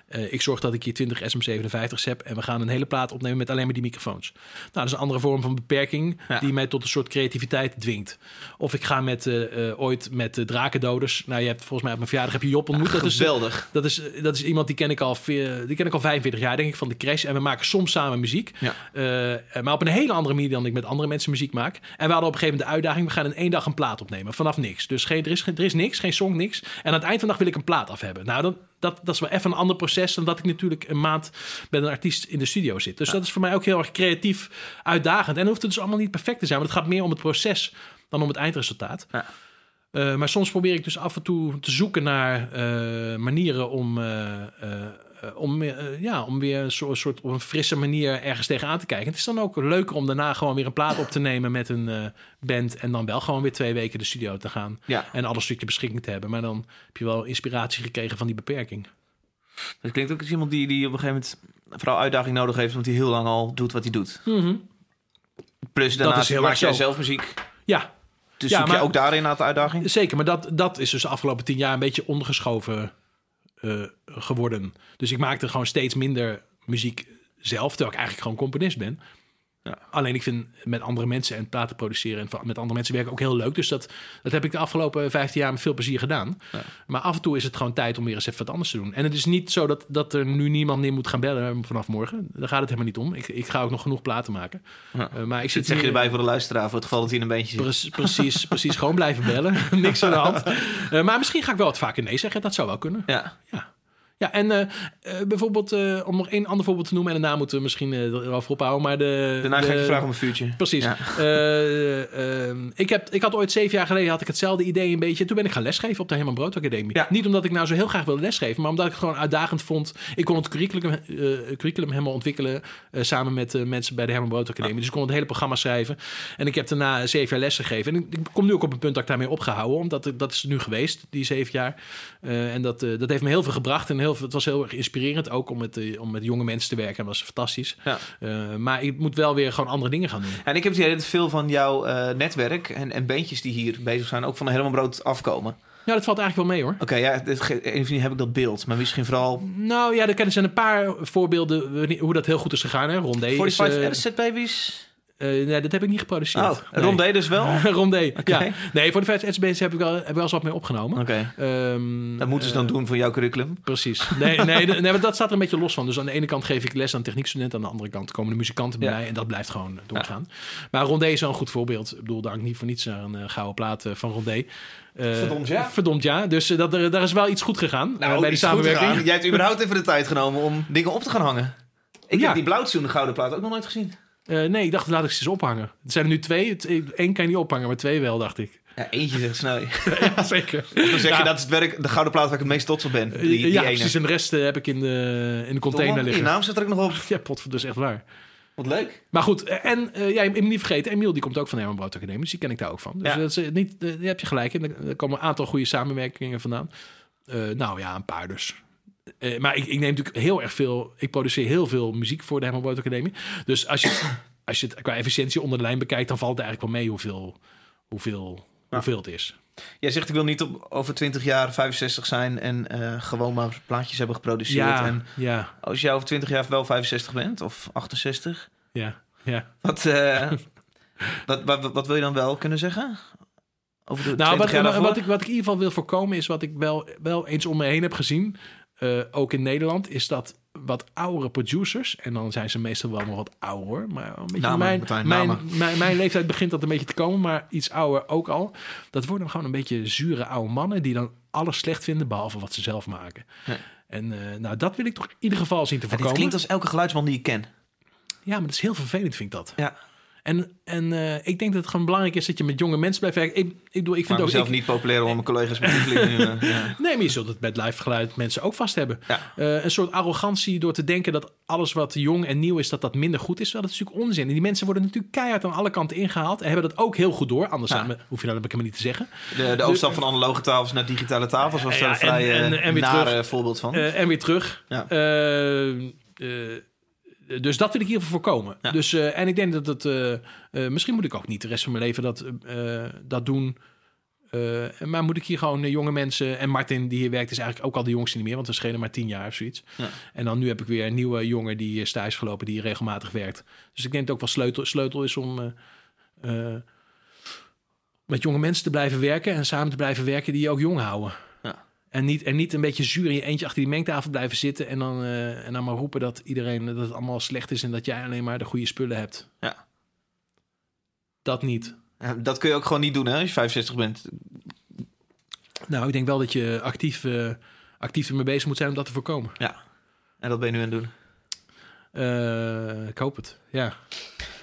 Eh, ik zorg dat ik hier 20 SM57's heb en we gaan een hele plaat opnemen met alleen maar die microfoons. Nou, dat is een andere vorm van beperking Ja. die mij tot een soort creativiteit dwingt. Of ik ga met, eh, ooit met de drakendoders. Nou, je hebt volgens mij op mijn verjaardag heb je Job ontmoet. Dat is, Geweldig. dat is, dat is iemand die ken ik al, die ken ik al 45 jaar, denk ik, van de Crash. En we maken soms samen muziek. Ja. Maar op een hele andere manier dan ik met andere mensen muziek maak. En we hadden op een gegeven moment de uitdaging: we gaan in één dag een plaat opnemen. Vanaf niks. Dus geen, er, is, geen- er is niks, geen song, niks. En aan het eind van de dag wil ik een plaat af hebben. Nou, dat, dat, dat is wel even een ander proces dan dat ik natuurlijk een maand met een artiest in de studio zit. Dus dat is voor mij ook heel erg creatief uitdagend. En hoeft het dus allemaal niet perfect te zijn, want het gaat meer om het proces dan om het eindresultaat. Ja. Eh, maar soms probeer ik dus af en toe te zoeken naar eh, manieren om, eh, om, eh, ja, om weer een soort, soort op een frisse manier ergens tegenaan te kijken. Het is dan ook leuker om daarna gewoon weer een plaat op te nemen met een eh, band. En dan wel gewoon weer twee weken de studio te gaan. Ja, En alles tot je beschikking te hebben. Maar dan heb je wel inspiratie gekregen van die beperking. dat klinkt ook als iemand die, die op een gegeven moment vooral uitdaging nodig heeft, omdat hij heel lang al doet wat hij doet. Plus daarnaast is heel maak jij zelf muziek. Ja, Dus Ja, zoek maar- je ook daarin naar de uitdaging? Zeker, maar dat, dat is dus de afgelopen tien jaar een beetje ondergeschoven eh, geworden. Dus ik maakte gewoon steeds minder muziek zelf, terwijl ik eigenlijk gewoon componist ben. Ja. Alleen ik vind met andere mensen en platen produceren en met andere mensen werken ook heel leuk. Dus dat, dat heb ik de afgelopen 15 jaar met veel plezier gedaan. Ja. Maar af en toe is het gewoon tijd om weer eens even wat anders te doen. En het is niet zo dat, dat er nu niemand meer moet gaan bellen vanaf morgen. Daar gaat het helemaal niet om. Ik, ik ga ook nog genoeg platen maken. Ja. Eh, maar ik zit zeg je erbij voor de luisteraar, voor het geval dat hij een beentje zit. Precies, precies, precies. Gewoon blijven bellen. Niks aan de hand. Eh, maar misschien ga ik wel wat vaker nee zeggen. Dat zou wel kunnen. Ja, Ja, en eh, eh, bijvoorbeeld, eh, om nog één ander voorbeeld te noemen... en daarna moeten we misschien eh erover ophouden, maar de... daarna de, ga ik je vragen om een vuurtje. Precies. Ja. Eh, ehm, ik, heb, ik had ooit zeven jaar geleden had ik hetzelfde idee een beetje. Toen ben ik gaan lesgeven op de Herman Brood Academie. Ja. Niet omdat ik nou zo heel graag wilde lesgeven, maar omdat ik het gewoon uitdagend vond. Ik kon het curriculum, curriculum helemaal ontwikkelen samen met mensen bij de Herman Brood Academie. Dus ik kon het hele programma schrijven. En ik heb daarna zeven jaar les gegeven. En ik, ik kom nu ook op een punt dat ik daarmee opgehouden, omdat ik- dat is nu geweest, die zeven jaar. En dat, dat heeft me heel veel gebracht en heel het was heel erg inspirerend ook om met, eh, om met jonge mensen te werken. Dat was fantastisch. Ja. Eh, maar ik moet wel weer gewoon andere dingen gaan doen. En ik heb het idee dat veel van jouw eh, netwerk en, en bandjes die hier bezig zijn, ook van Herman Brood afkomen. Ja, dat valt eigenlijk wel mee hoor. Oké, ja, die heb ik dat beeld, maar misschien vooral... Nou ja, er zijn een paar voorbeelden hoe dat heel goed is gegaan. Hè? Rondé is... 45 eh, RZ Babies? Eh, nee, dat heb ik niet geproduceerd. Oh, nee. Rondé dus wel? Oké. Rondé, Oké. ja. Nee, voor de 50 SBS heb ik wel, heb ik wel eens wat mee opgenomen. Ehm, Dat moeten ze dan eh, doen voor jouw curriculum. Precies. Nee, nee, nee, maar dat staat er een beetje los van. Dus aan de ene kant geef ik les aan techniekstudenten. Aan de andere kant komen de muzikanten bij Ja. mij. En dat blijft gewoon doorgaan. Maar Rondé is wel een goed voorbeeld. Ik bedoel, daar niet voor niets aan een eh, gouden plaat van Rondé. Eh, Verdomd ja. Verdomd ja. Dus dat, er, daar is wel iets goed gegaan eh, bij die samenwerking. Jij hebt überhaupt even de tijd genomen om dingen op te gaan hangen. Ik Ja. heb die blauwtsoen, de gouden plaat, ook nog nooit gezien. Eh, nee, ik dacht, laat ik ze eens ophangen. Er zijn er nu twee. Eén kan je niet ophangen, maar twee wel, dacht ik. Ja, eentje zegt snel. ja, zeker. Dan zeg Ja. je dat is het werk, de gouden plaat waar ik het meest trots op ben. Die, die ja, ene. precies. En de rest eh, heb ik in de, in de container Tom, liggen. Je naam staat er ook nog op. Ja, pot, dus echt waar. Wat leuk. Maar goed, eh, en eh, ja, je moet niet vergeten, Emiel die komt ook van de Herman Brood Academie, dus die ken ik daar ook van. Dus Ja. dat is eh, niet, eh, daar heb je gelijk in. Er komen een aantal goede samenwerkingen vandaan. Eh, nou ja, een paar dus. Eh, maar ik, ik neem natuurlijk heel erg veel, ik produceer heel veel muziek voor de Herman Brood Academie. Dus als je, het- als je het qua efficiëntie onder de lijn bekijkt, dan valt het eigenlijk wel mee hoeveel, hoeveel, Ja. hoeveel het is. Jij zegt ik wil niet op, over 20 jaar 65 zijn en eh, gewoon maar plaatjes hebben geproduceerd. Ja, En ja, als jij over 20 jaar wel 65 bent of 68, ja, ja. wat, eh, wat, wat, wat wil je dan wel kunnen zeggen? Over de Nou, 20 wat, wat ik, wat ik in ieder geval wil voorkomen is wat ik wel, wel eens om me heen heb gezien, eh, ook in Nederland, is dat wat oudere producers, en dan zijn ze meestal wel nog wat ouder, maar een beetje Namen, mijn, Martijn, mijn, mijn, mijn leeftijd begint dat een beetje te komen, maar iets ouder ook al. Dat worden gewoon een beetje zure oude mannen die dan alles slecht vinden, behalve wat ze zelf maken. Ja. En eh, nou, dat wil ik toch in ieder geval zien te voorkomen. klinkt als elke geluidsman die ik ken. Ja, maar dat is heel vervelend, vind ik dat. Ja. En, en eh, ik denk dat het gewoon belangrijk is dat je met jonge mensen blijft werken. Ik, ik, bedoel, ik vind ook... mezelf ik- niet populair om mijn collega's met die klinken. ja. Nee, maar je zult het met live geluid mensen ook vast hebben. Ja. Eh, een soort arrogantie door te denken dat alles wat jong en nieuw is, dat dat minder goed is. Terwijl dat is natuurlijk onzin. En die mensen worden natuurlijk keihard aan alle kanten ingehaald. En hebben dat ook heel goed door. Anders Ja. hoef je dat heb ik hem niet te zeggen. De, de overstap van analoge tafels naar digitale tafels was daar een en- vrij en- eh, en weer nare terug. voorbeeld van. Eh, en weer terug. Ja. Eh, eh, dus dat wil ik hiervoor voorkomen. Ja. Dus, eh, en ik denk dat het... eh, eh, misschien moet ik ook niet de rest van mijn leven dat, dat doen... Maar moet ik hier gewoon jonge mensen... En Martin, die hier werkt, is eigenlijk ook al de jongste niet meer. Want we schelen maar tien jaar of zoiets. Ja. En dan nu heb ik weer een nieuwe jongen die is gelopen... die regelmatig werkt. Dus ik denk dat het ook wel sleutel, sleutel is om... met jonge mensen te blijven werken... en samen te blijven werken die je ook jong houden. Ja. En niet, en niet een beetje zuur in je eentje achter die mengtafel blijven zitten... en dan, eh, en dan maar roepen dat iedereen dat het allemaal slecht is... en dat jij alleen maar de goede spullen hebt. Ja. Dat niet. Ja, dat kun je ook gewoon niet doen hè, als je 65 bent. Nou, ik denk wel dat je actief, eh, actief ermee bezig moet zijn om dat te voorkomen. En dat ben je nu aan het doen. Eh, ik hoop het, ja.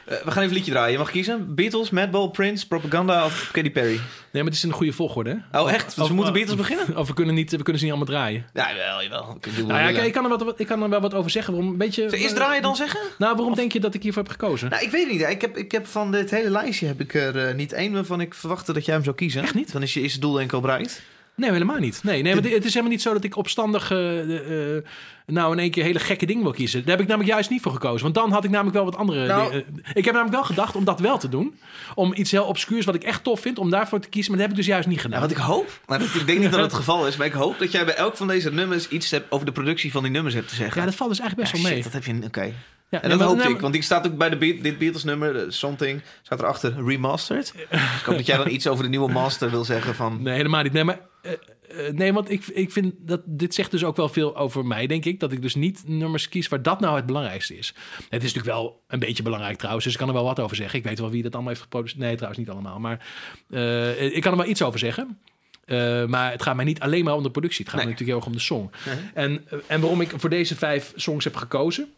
Eh, we gaan even een liedje draaien. Je mag kiezen. Beatles, Madball, Prince, Propaganda of Katy Perry. Nee, maar het is in een goede volgorde, hè? Oh echt? Dus we moeten Beatles beginnen? Of we kunnen, niet, we kunnen ze niet allemaal draaien. Ja, wel, jawel. Ik, Nou ja, kijk, ik, kan er wat, ik kan er wel wat over zeggen. Waarom, een beetje, eerst draaien dan zeggen? Nou, waarom denk je dat ik hiervoor heb gekozen? Nou, ik weet het niet. Ik heb, ik heb van dit hele lijstje heb ik er eh, niet één waarvan ik verwachtte dat jij hem zou kiezen. Echt niet? Dan is je eerste doel denk ik al bereikt. Nee, helemaal niet. Nee, nee want het is helemaal niet zo dat ik opstandig eh, eh, nou in één keer hele gekke dingen wil kiezen. Daar heb ik namelijk juist niet voor gekozen. Want dan had ik namelijk wel wat andere Nou- dingen. Ik heb namelijk wel gedacht om dat wel te doen. Om iets heel obscuurs wat ik echt tof vind, om daarvoor te kiezen. Maar dat heb ik dus juist niet gedaan. Ja, wat ik hoop, maar dat, ik denk niet dat het het geval is, maar ik hoop dat jij bij elk van deze nummers iets hebt over de productie van die nummers hebt te zeggen. Ja, dat valt dus eigenlijk best Ja, wel mee. shit, dat heb je. Oké. Ja, En dat hoopte nee, ik, want die staat ook bij de Be- dit Beatles nummer, eh, Something, staat erachter remastered. Dus ik hoop dat jij dan iets over de nieuwe master wil zeggen van... Nee, helemaal niet. Nee, maar, eh, eh, nee want ik, ik vind dat dit zegt dus ook wel veel over mij, denk ik. Dat ik dus niet nummers kies waar dat nou het belangrijkste is. Het is natuurlijk wel een beetje belangrijk trouwens, dus ik kan er wel wat over zeggen. Ik weet wel wie dat allemaal heeft geproduceerd. Nee, trouwens niet allemaal. Maar ik kan er wel iets over zeggen. Maar het gaat mij niet alleen maar om de productie. Het gaat Nee. me natuurlijk heel erg om de song. En, en waarom ik voor deze vijf songs heb gekozen...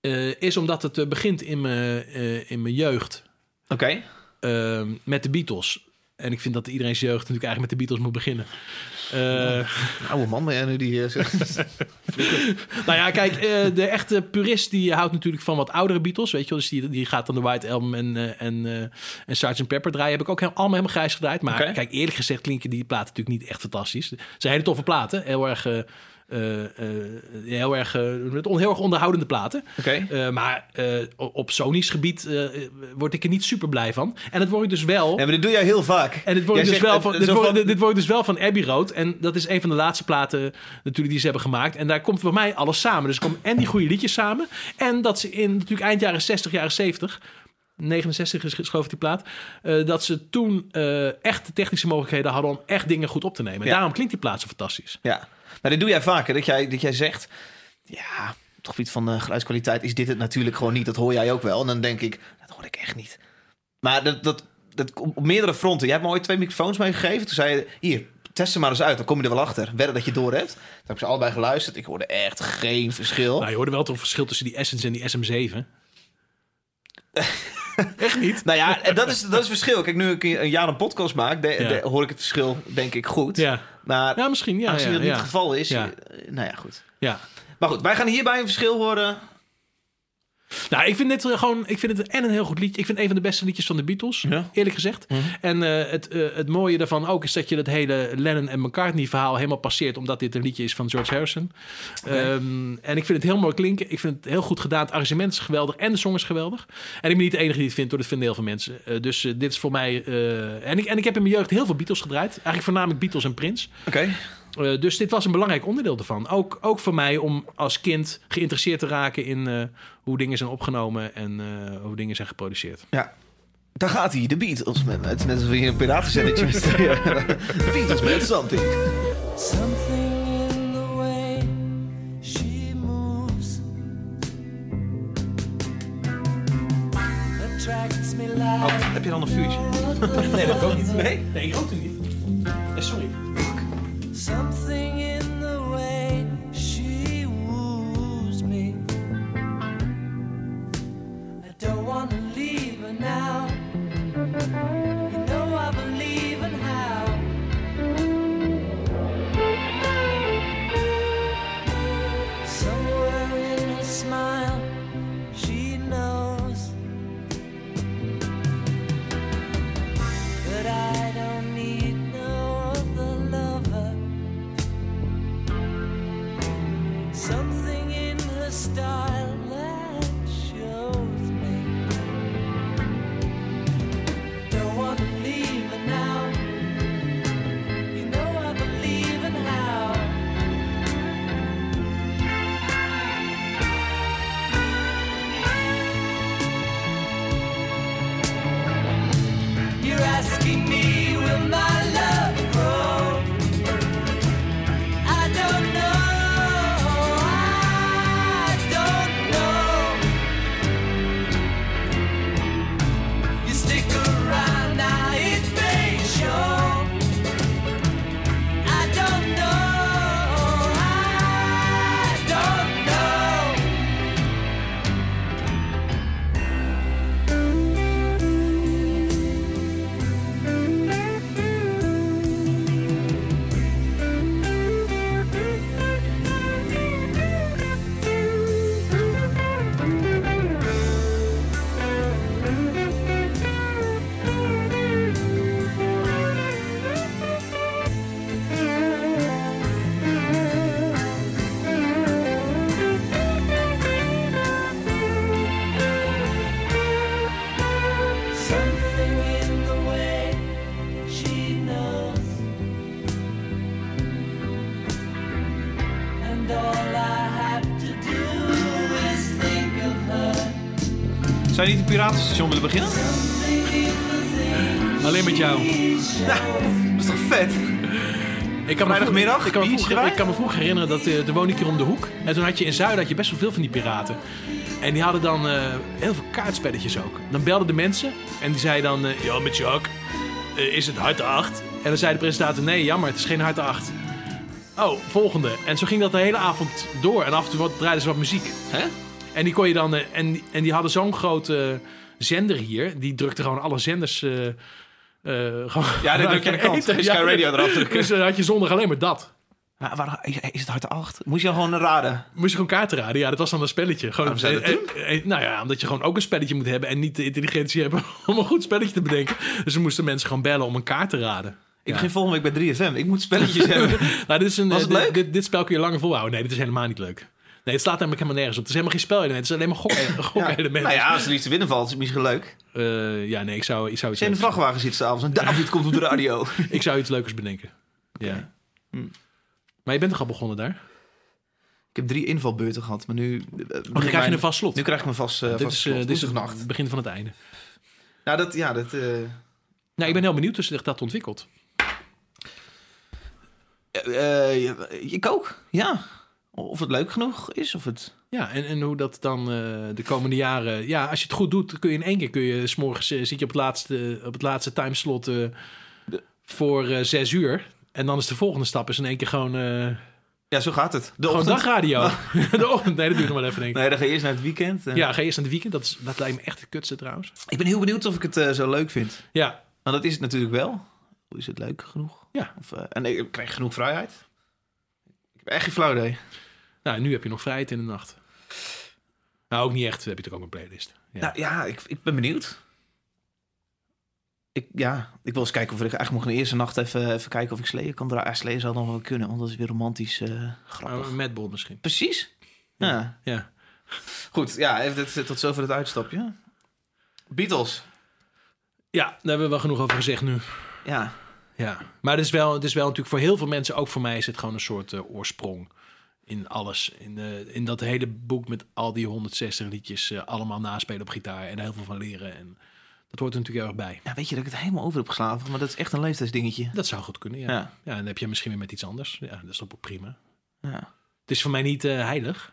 eh, is omdat het eh, begint in mijn, eh, in mijn jeugd Oké. eh, met de Beatles. En ik vind dat iedereen zijn jeugd natuurlijk eigenlijk met de Beatles moet beginnen. Oude man ben jij nu die... zegt- nou ja, kijk, de echte purist die houdt natuurlijk van wat oudere Beatles, weet je wel. Dus die, die gaat dan de White Album en, eh en, en Sgt. Pepper draaien. Heb ik ook heel- allemaal helemaal grijs gedraaid. Maar kijk, eerlijk gezegd klinken die platen natuurlijk niet echt fantastisch. Het zijn hele toffe platen. Heel erg... eh, eh, heel erg, eh, met on, heel erg onderhoudende platen. Maar op Sony's gebied word ik er niet super blij van. En dat word ik dus wel. Nee, maar dit doe jij heel vaak. En dit wordt, Jij dus wel van, dit, wordt, van- dit, wordt dus wel van Abbey Road. En dat is een van de laatste platen natuurlijk die ze hebben gemaakt. En daar komt voor mij alles samen. Dus komen en die goede liedjes samen. En dat ze in natuurlijk eind jaren 60, jaren 70... 69 is geschoven die plaat. dat ze toen echt de technische mogelijkheden hadden om echt dingen goed op te nemen. En Ja. daarom klinkt die plaat zo fantastisch. Ja, maar dit doe jij vaker. Dat jij, dat jij zegt, ja, op het gebied van de geluidskwaliteit is dit het natuurlijk gewoon niet. Dat hoor jij ook wel. En dan denk ik, dat hoor ik echt niet. Maar dat, dat, dat op meerdere fronten. Jij hebt me ooit twee microfoons meegegeven. Toen zei je, hier, test ze maar eens uit. Dan kom je er wel achter. Wedden dat je door hebt. Toen heb ik ze allebei geluisterd. Ik hoorde echt geen verschil. Nou, je hoorde wel toch een verschil tussen die Essence en die SM7. echt niet? Nou ja, dat is, dat is het verschil. Kijk, nu ik een jaar een podcast maak, de, Ja. de- hoor ik het verschil denk ik goed. Ja, Maar ja misschien. Ja, aangezien dat niet het geval is, eh, nou ja, goed. Ja. Maar goed, wij gaan hierbij een verschil horen. Nou, ik vind dit gewoon, ik vind het en een heel goed liedje. Ik vind het een van de beste liedjes van de Beatles, Ja. eerlijk gezegd. Mhm. En eh, het, eh, het mooie daarvan ook is dat je het hele Lennon en McCartney verhaal helemaal passeert, omdat dit een liedje is van George Harrison. Ehm, en ik vind het heel mooi klinken. Ik vind het heel goed gedaan. Het arrangement is geweldig en de song is geweldig. En ik ben niet de enige die het vindt, hoor. dat vinden heel veel mensen. Eh, dus dit is voor mij. en, ik, en ik heb in mijn jeugd heel veel Beatles gedraaid. Eigenlijk voornamelijk Beatles en Prince. Oké. Eh, dus dit was een belangrijk onderdeel ervan. Ook, ook voor mij om als kind geïnteresseerd te raken in eh, hoe dingen zijn opgenomen en eh, hoe dingen zijn geproduceerd. Ja. Daar gaat hij, de Beatles. Met, het is net alsof je een piratenzendetje bent. De Beatles met something. Something in the way she moves attracts me Oh, like heb je dan een vuurtje? Nee, dat ook niet. Nee, nee ik ook niet. sorry. Zou je niet een piratenstation willen beginnen? Alleen met jou. Dat is toch vet? Ik kan me Vrijdagmiddag, vroeg- ik kan me vroeg, ik kan me vroeg herinneren dat uh, er woonde ik hier om de hoek. En toen had je in Zuiden had je best wel veel van die piraten. En die hadden dan eh, heel veel kaartspelletjes ook. Dan belden de mensen en die zeiden dan... eh, ja, met Jacques, is het harte 8? En dan zei de presentator... Nee, jammer, het is geen harte 8. Oh, volgende. En zo ging dat de hele avond door. En af en toe draaiden ze wat muziek. Hè? En die kon je dan. eh, en, die- en die hadden zo'n grote zender hier. Die drukte gewoon alle zenders. eh eh, gewoon, Ja, die druk je aan de kant. Ja, Sky Radio eraf drukken. Dus dan had je zondag alleen maar dat. Maar waar, is het harte 8? Moest je dan gewoon raden? Moest je gewoon kaarten raden. Ja, dat was dan een spelletje. Gewoon, dat nou ja, omdat je gewoon ook een spelletje moet hebben. En niet de intelligentie hebben om een goed spelletje te bedenken. Dus dan moesten mensen gewoon bellen om een kaart te raden. Ik Ja. begin volgende week bij 3FM. Ik moet spelletjes hebben. Nou, dit is een, Was het eh, leuk? Dit, dit spel kun je langer volhouden. Nee, dit is helemaal niet leuk. Nee, het slaat namelijk helemaal nergens op. Het is helemaal geen spelelement. Het is alleen maar gok, gokelementen. Nou ja, als er iets te winnen valt, is het misschien leuk. Eh, ja, nee, ik zou, ik zou iets je in de vrachtwagen zit s'avonds en David komt op de radio. Ik zou iets leukers bedenken. Ja. Hm. Maar je bent toch al begonnen daar? Ik heb drie invalbeurten gehad, maar nu... eh, Oh, dan krijg je een vast slot. Nu krijg ik me vast, uh, dit is, eh, dit is het begin van het einde. Nou, dat, ja, dat... eh, Nou, ik ben heel benieuwd hoe zich dat ontwikkelt. eh, eh, ik ook, ja. Of het leuk genoeg is, of het... Ja, en, en hoe dat dan eh, de komende jaren... Ja, als je het goed doet, kun je in één keer... Kun je, s morgens eh, zit je op het laatste, op het laatste timeslot eh, voor zes uur. En dan is de volgende stap is in één keer gewoon... Ja, zo gaat het. De gewoon ochtend. dagradio. de ochtend, nee, dat duurt nog wel even, denk ik. Nee, dan ga je eerst naar het weekend. en- Ja, ga eerst aan het weekend. Dat, is, dat lijkt me echt het kutste trouwens. Ik ben heel benieuwd of ik het zo leuk vind. Ja, Want dat is het natuurlijk wel. Hoe is het leuk genoeg? Ja. Of, en ik krijg genoeg vrijheid. Ik heb echt geen flauw idee. Nou, nu heb je nog vrijheid in de nacht. Nou, ook niet echt. Heb je toch ook een playlist? Ja. Nou ja, ik, ik ben benieuwd. Ik, ja, ik wil eens kijken of ik eigenlijk nog een eerste nacht even, even kijken of ik Slayer kan draaien. Slayer zou nog wel kunnen, want dat is weer romantisch eh, grappig. Nou, Madball misschien. Precies. Ja. Ja. Goed, ja, even dit- tot zover het uitstapje. Beatles. ja, daar hebben we wel genoeg over gezegd nu. Ja. Ja, maar het is, wel, het is wel natuurlijk voor heel veel mensen, ook voor mij, is het gewoon een soort eh, oorsprong in alles. In, eh, in dat hele boek met al die 160 liedjes, eh, allemaal naspelen op gitaar en er heel veel van leren. En dat hoort er natuurlijk erg bij. ja, weet je dat ik het helemaal over heb geslagen, maar dat is echt een leeftijdsdingetje. Dat zou goed kunnen, ja. Ja. ja. en dan heb je misschien weer met iets anders. Ja, dat is toch ook prima. Ja. Het is voor mij niet eh, heilig,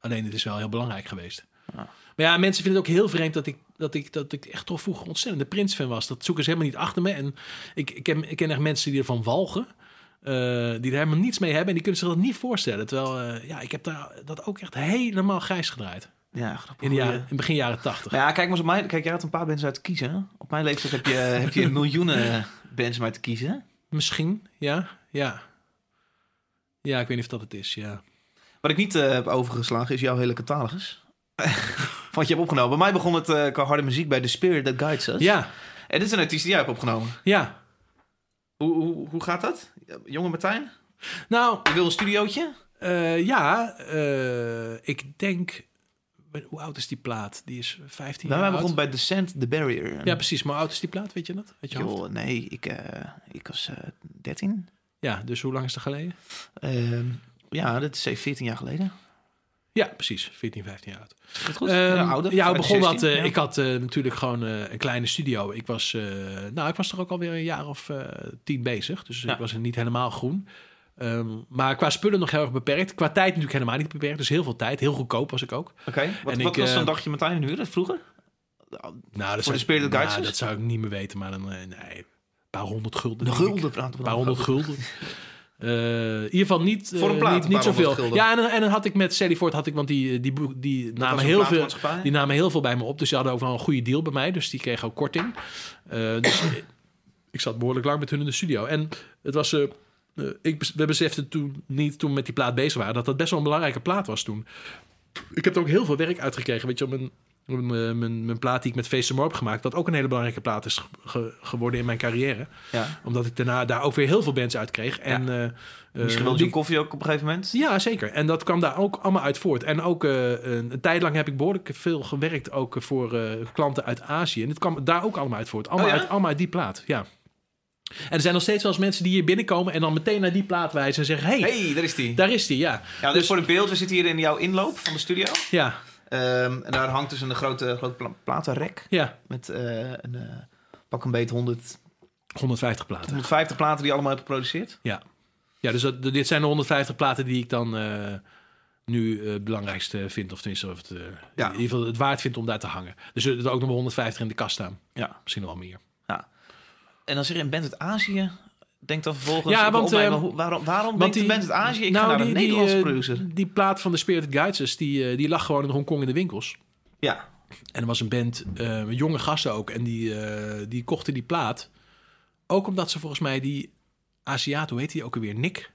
alleen het is wel heel belangrijk geweest. Ja. Maar ja, mensen vinden het ook heel vreemd dat ik, dat ik, dat ik echt toch vroeger ontzettende Prins-fan was. Dat zoeken ze helemaal niet achter me. En ik, ik, ken, ik ken echt mensen die ervan walgen. Eh, die er helemaal niets mee hebben. En die kunnen zich dat niet voorstellen. Terwijl, eh, ja, ik heb daar, dat ook echt helemaal grijs gedraaid. Ja, grappig. In, de jaren, in begin jaren tachtig. Ja, kijk maar op mij. Kijk, jij had een paar bands uit te kiezen. hè? Op mijn leeftijd heb je, heb je miljoenen bands om uit te kiezen. Misschien, ja, ja. Ja, ik weet niet of dat het is, ja. Wat ik niet eh, heb overgeslagen is jouw hele catalogus. Wat je hebt opgenomen. Bij mij begon het qua harde muziek bij The Spirit That Guides Us. Ja, En dit is een artiest die jij hebt opgenomen. ja. Hoe, hoe, hoe gaat dat? Jonge Martijn? Nou, Je wil een studiootje? eh, ja, eh, ik denk... Hoe oud is die plaat? Die is 15 Bij jaar mij oud. begon bij Descent the Barrier. Ja, precies. Maar hoe oud is die plaat? Weet je dat? Weet je? Joh, nee, ik, eh, ik was eh 13. Ja, dus hoe lang is dat geleden? Ehm, ja, dat is even 14 jaar geleden. Ja, precies. 14, 15 jaar oud. Dat goed? Ehm, ouder. ja, hoe Vanuit begon dat? 16, eh, ja. Ik had eh, natuurlijk gewoon eh, een kleine studio. Ik was, eh, nou, ik was er ook alweer een jaar of eh, tien bezig. Dus Ja. ik was er niet helemaal groen. Ehm, maar qua spullen nog heel erg beperkt. Qua tijd natuurlijk helemaal niet beperkt. Dus heel veel tijd. Heel goedkoop was ik ook. Oké, wat, En wat ik, was eh, zo'n dagje Martijn huren vroeger? Nou, dat Voor zou, de nou, dat zou ik niet meer weten. Maar dan, eh, nee, een paar honderd gulden. Ik. gulden Een paar honderd gulden. Eh, in ieder geval niet, eh, Voor een plaat, niet, een zoveel. Ja, en, en dan had ik met Sally Ford, had ik, want die, die, boek- die, Dat namen een heel veel, die namen heel veel bij me op. Dus die hadden ook wel een goede deal bij mij. Dus die kregen ook korting. Eh, dus ik zat behoorlijk lang met hun in de studio. En het was... eh, eh, ik, we beseften toen niet, toen we met die plaat bezig waren... dat dat best wel een belangrijke plaat was toen. Ik heb er ook heel veel werk uitgekregen. Weet je, op mijn, mijn, mijn, plaat die ik met Face heb gemaakt... dat ook een hele belangrijke plaat is ge- geworden in mijn carrière. Ja. Omdat ik daarna daar ook weer heel veel bands uit kreeg. En, eh, eh, Misschien wel die- Koffie ook op een gegeven moment? ja, zeker. En dat kwam daar ook allemaal uit voort. En ook eh, een, een tijd lang heb ik behoorlijk veel gewerkt ook voor eh, klanten uit Azië. En dit kwam daar ook allemaal uit voort. Allemaal, Oh ja? uit, allemaal uit die plaat, ja. En er zijn nog steeds wel eens mensen die hier binnenkomen... en dan meteen naar die plaat wijzen en zeggen... hey, hey, daar is die. daar is die, ja. Ja, dus, voor het beeld, we zitten hier in jouw inloop van de studio. Ja, Ehm, en daar hangt dus een grote, grote pla- platenrek ja. met eh, een eh, pak een beet 100, 150 platen. 150 platen die je allemaal hebt geproduceerd. Ja, ja dus dat, dit zijn de 150 platen die ik dan eh, nu het belangrijkste vind. Of tenminste, of het, Ja. in ieder geval het waard vind om daar te hangen. Dus er er ook nog wel 150 in de kast staan. Ja. Misschien nog wel meer. En dan zeg je een band uit Azië. Denk dan vervolgens. Ja, want, opnemen, eh, hoe- waarom, waarom want die- band uit Azië? Ik nou, ga naar die- een Nederlandse eh, producer. Die plaat van de Spirit Guides, die, eh, die lag gewoon in Hongkong in de winkels. Ja, En er was een band, met jonge gasten ook. En die, eh, die kochten die plaat. Ook omdat ze volgens mij die Aziat, hoe heet die ook alweer? Nick.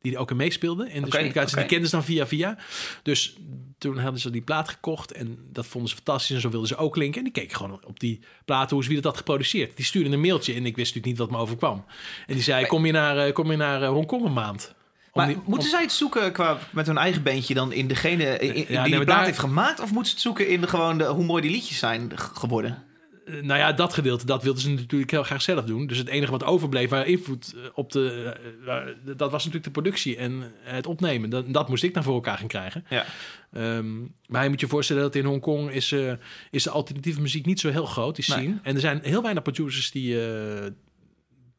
Die er ook in meespeelde. En dus Oké, die kenden ze dan via via. Dus toen hadden ze die plaat gekocht. En dat vonden ze fantastisch. En zo wilden ze ook linken. En die keken gewoon op die platen hoe ze wie dat had geproduceerd. Die stuurde een mailtje. En ik wist natuurlijk niet wat me overkwam. En die zei, kom je naar, eh, kom je naar eh, Hongkong een maand? Maar die- moeten om- zij het zoeken qua, met hun eigen bandje dan in degene in, in- Ja, die nee, die plaat daar- heeft gemaakt? Of moeten ze het zoeken in de, gewoon de, hoe mooi die liedjes zijn geworden? Eh, Nou ja, dat gedeelte, dat wilden ze natuurlijk heel graag zelf doen. Dus het enige wat overbleef waar invloed eh, op de... eh, waar- dat was natuurlijk de productie en het opnemen. Dat, dat moest ik dan voor elkaar gaan krijgen. Ja. Ehm, maar je moet je voorstellen dat in Hongkong is, eh, is de alternatieve muziek niet zo heel groot, die Nee. scene. En er zijn heel weinig producers die,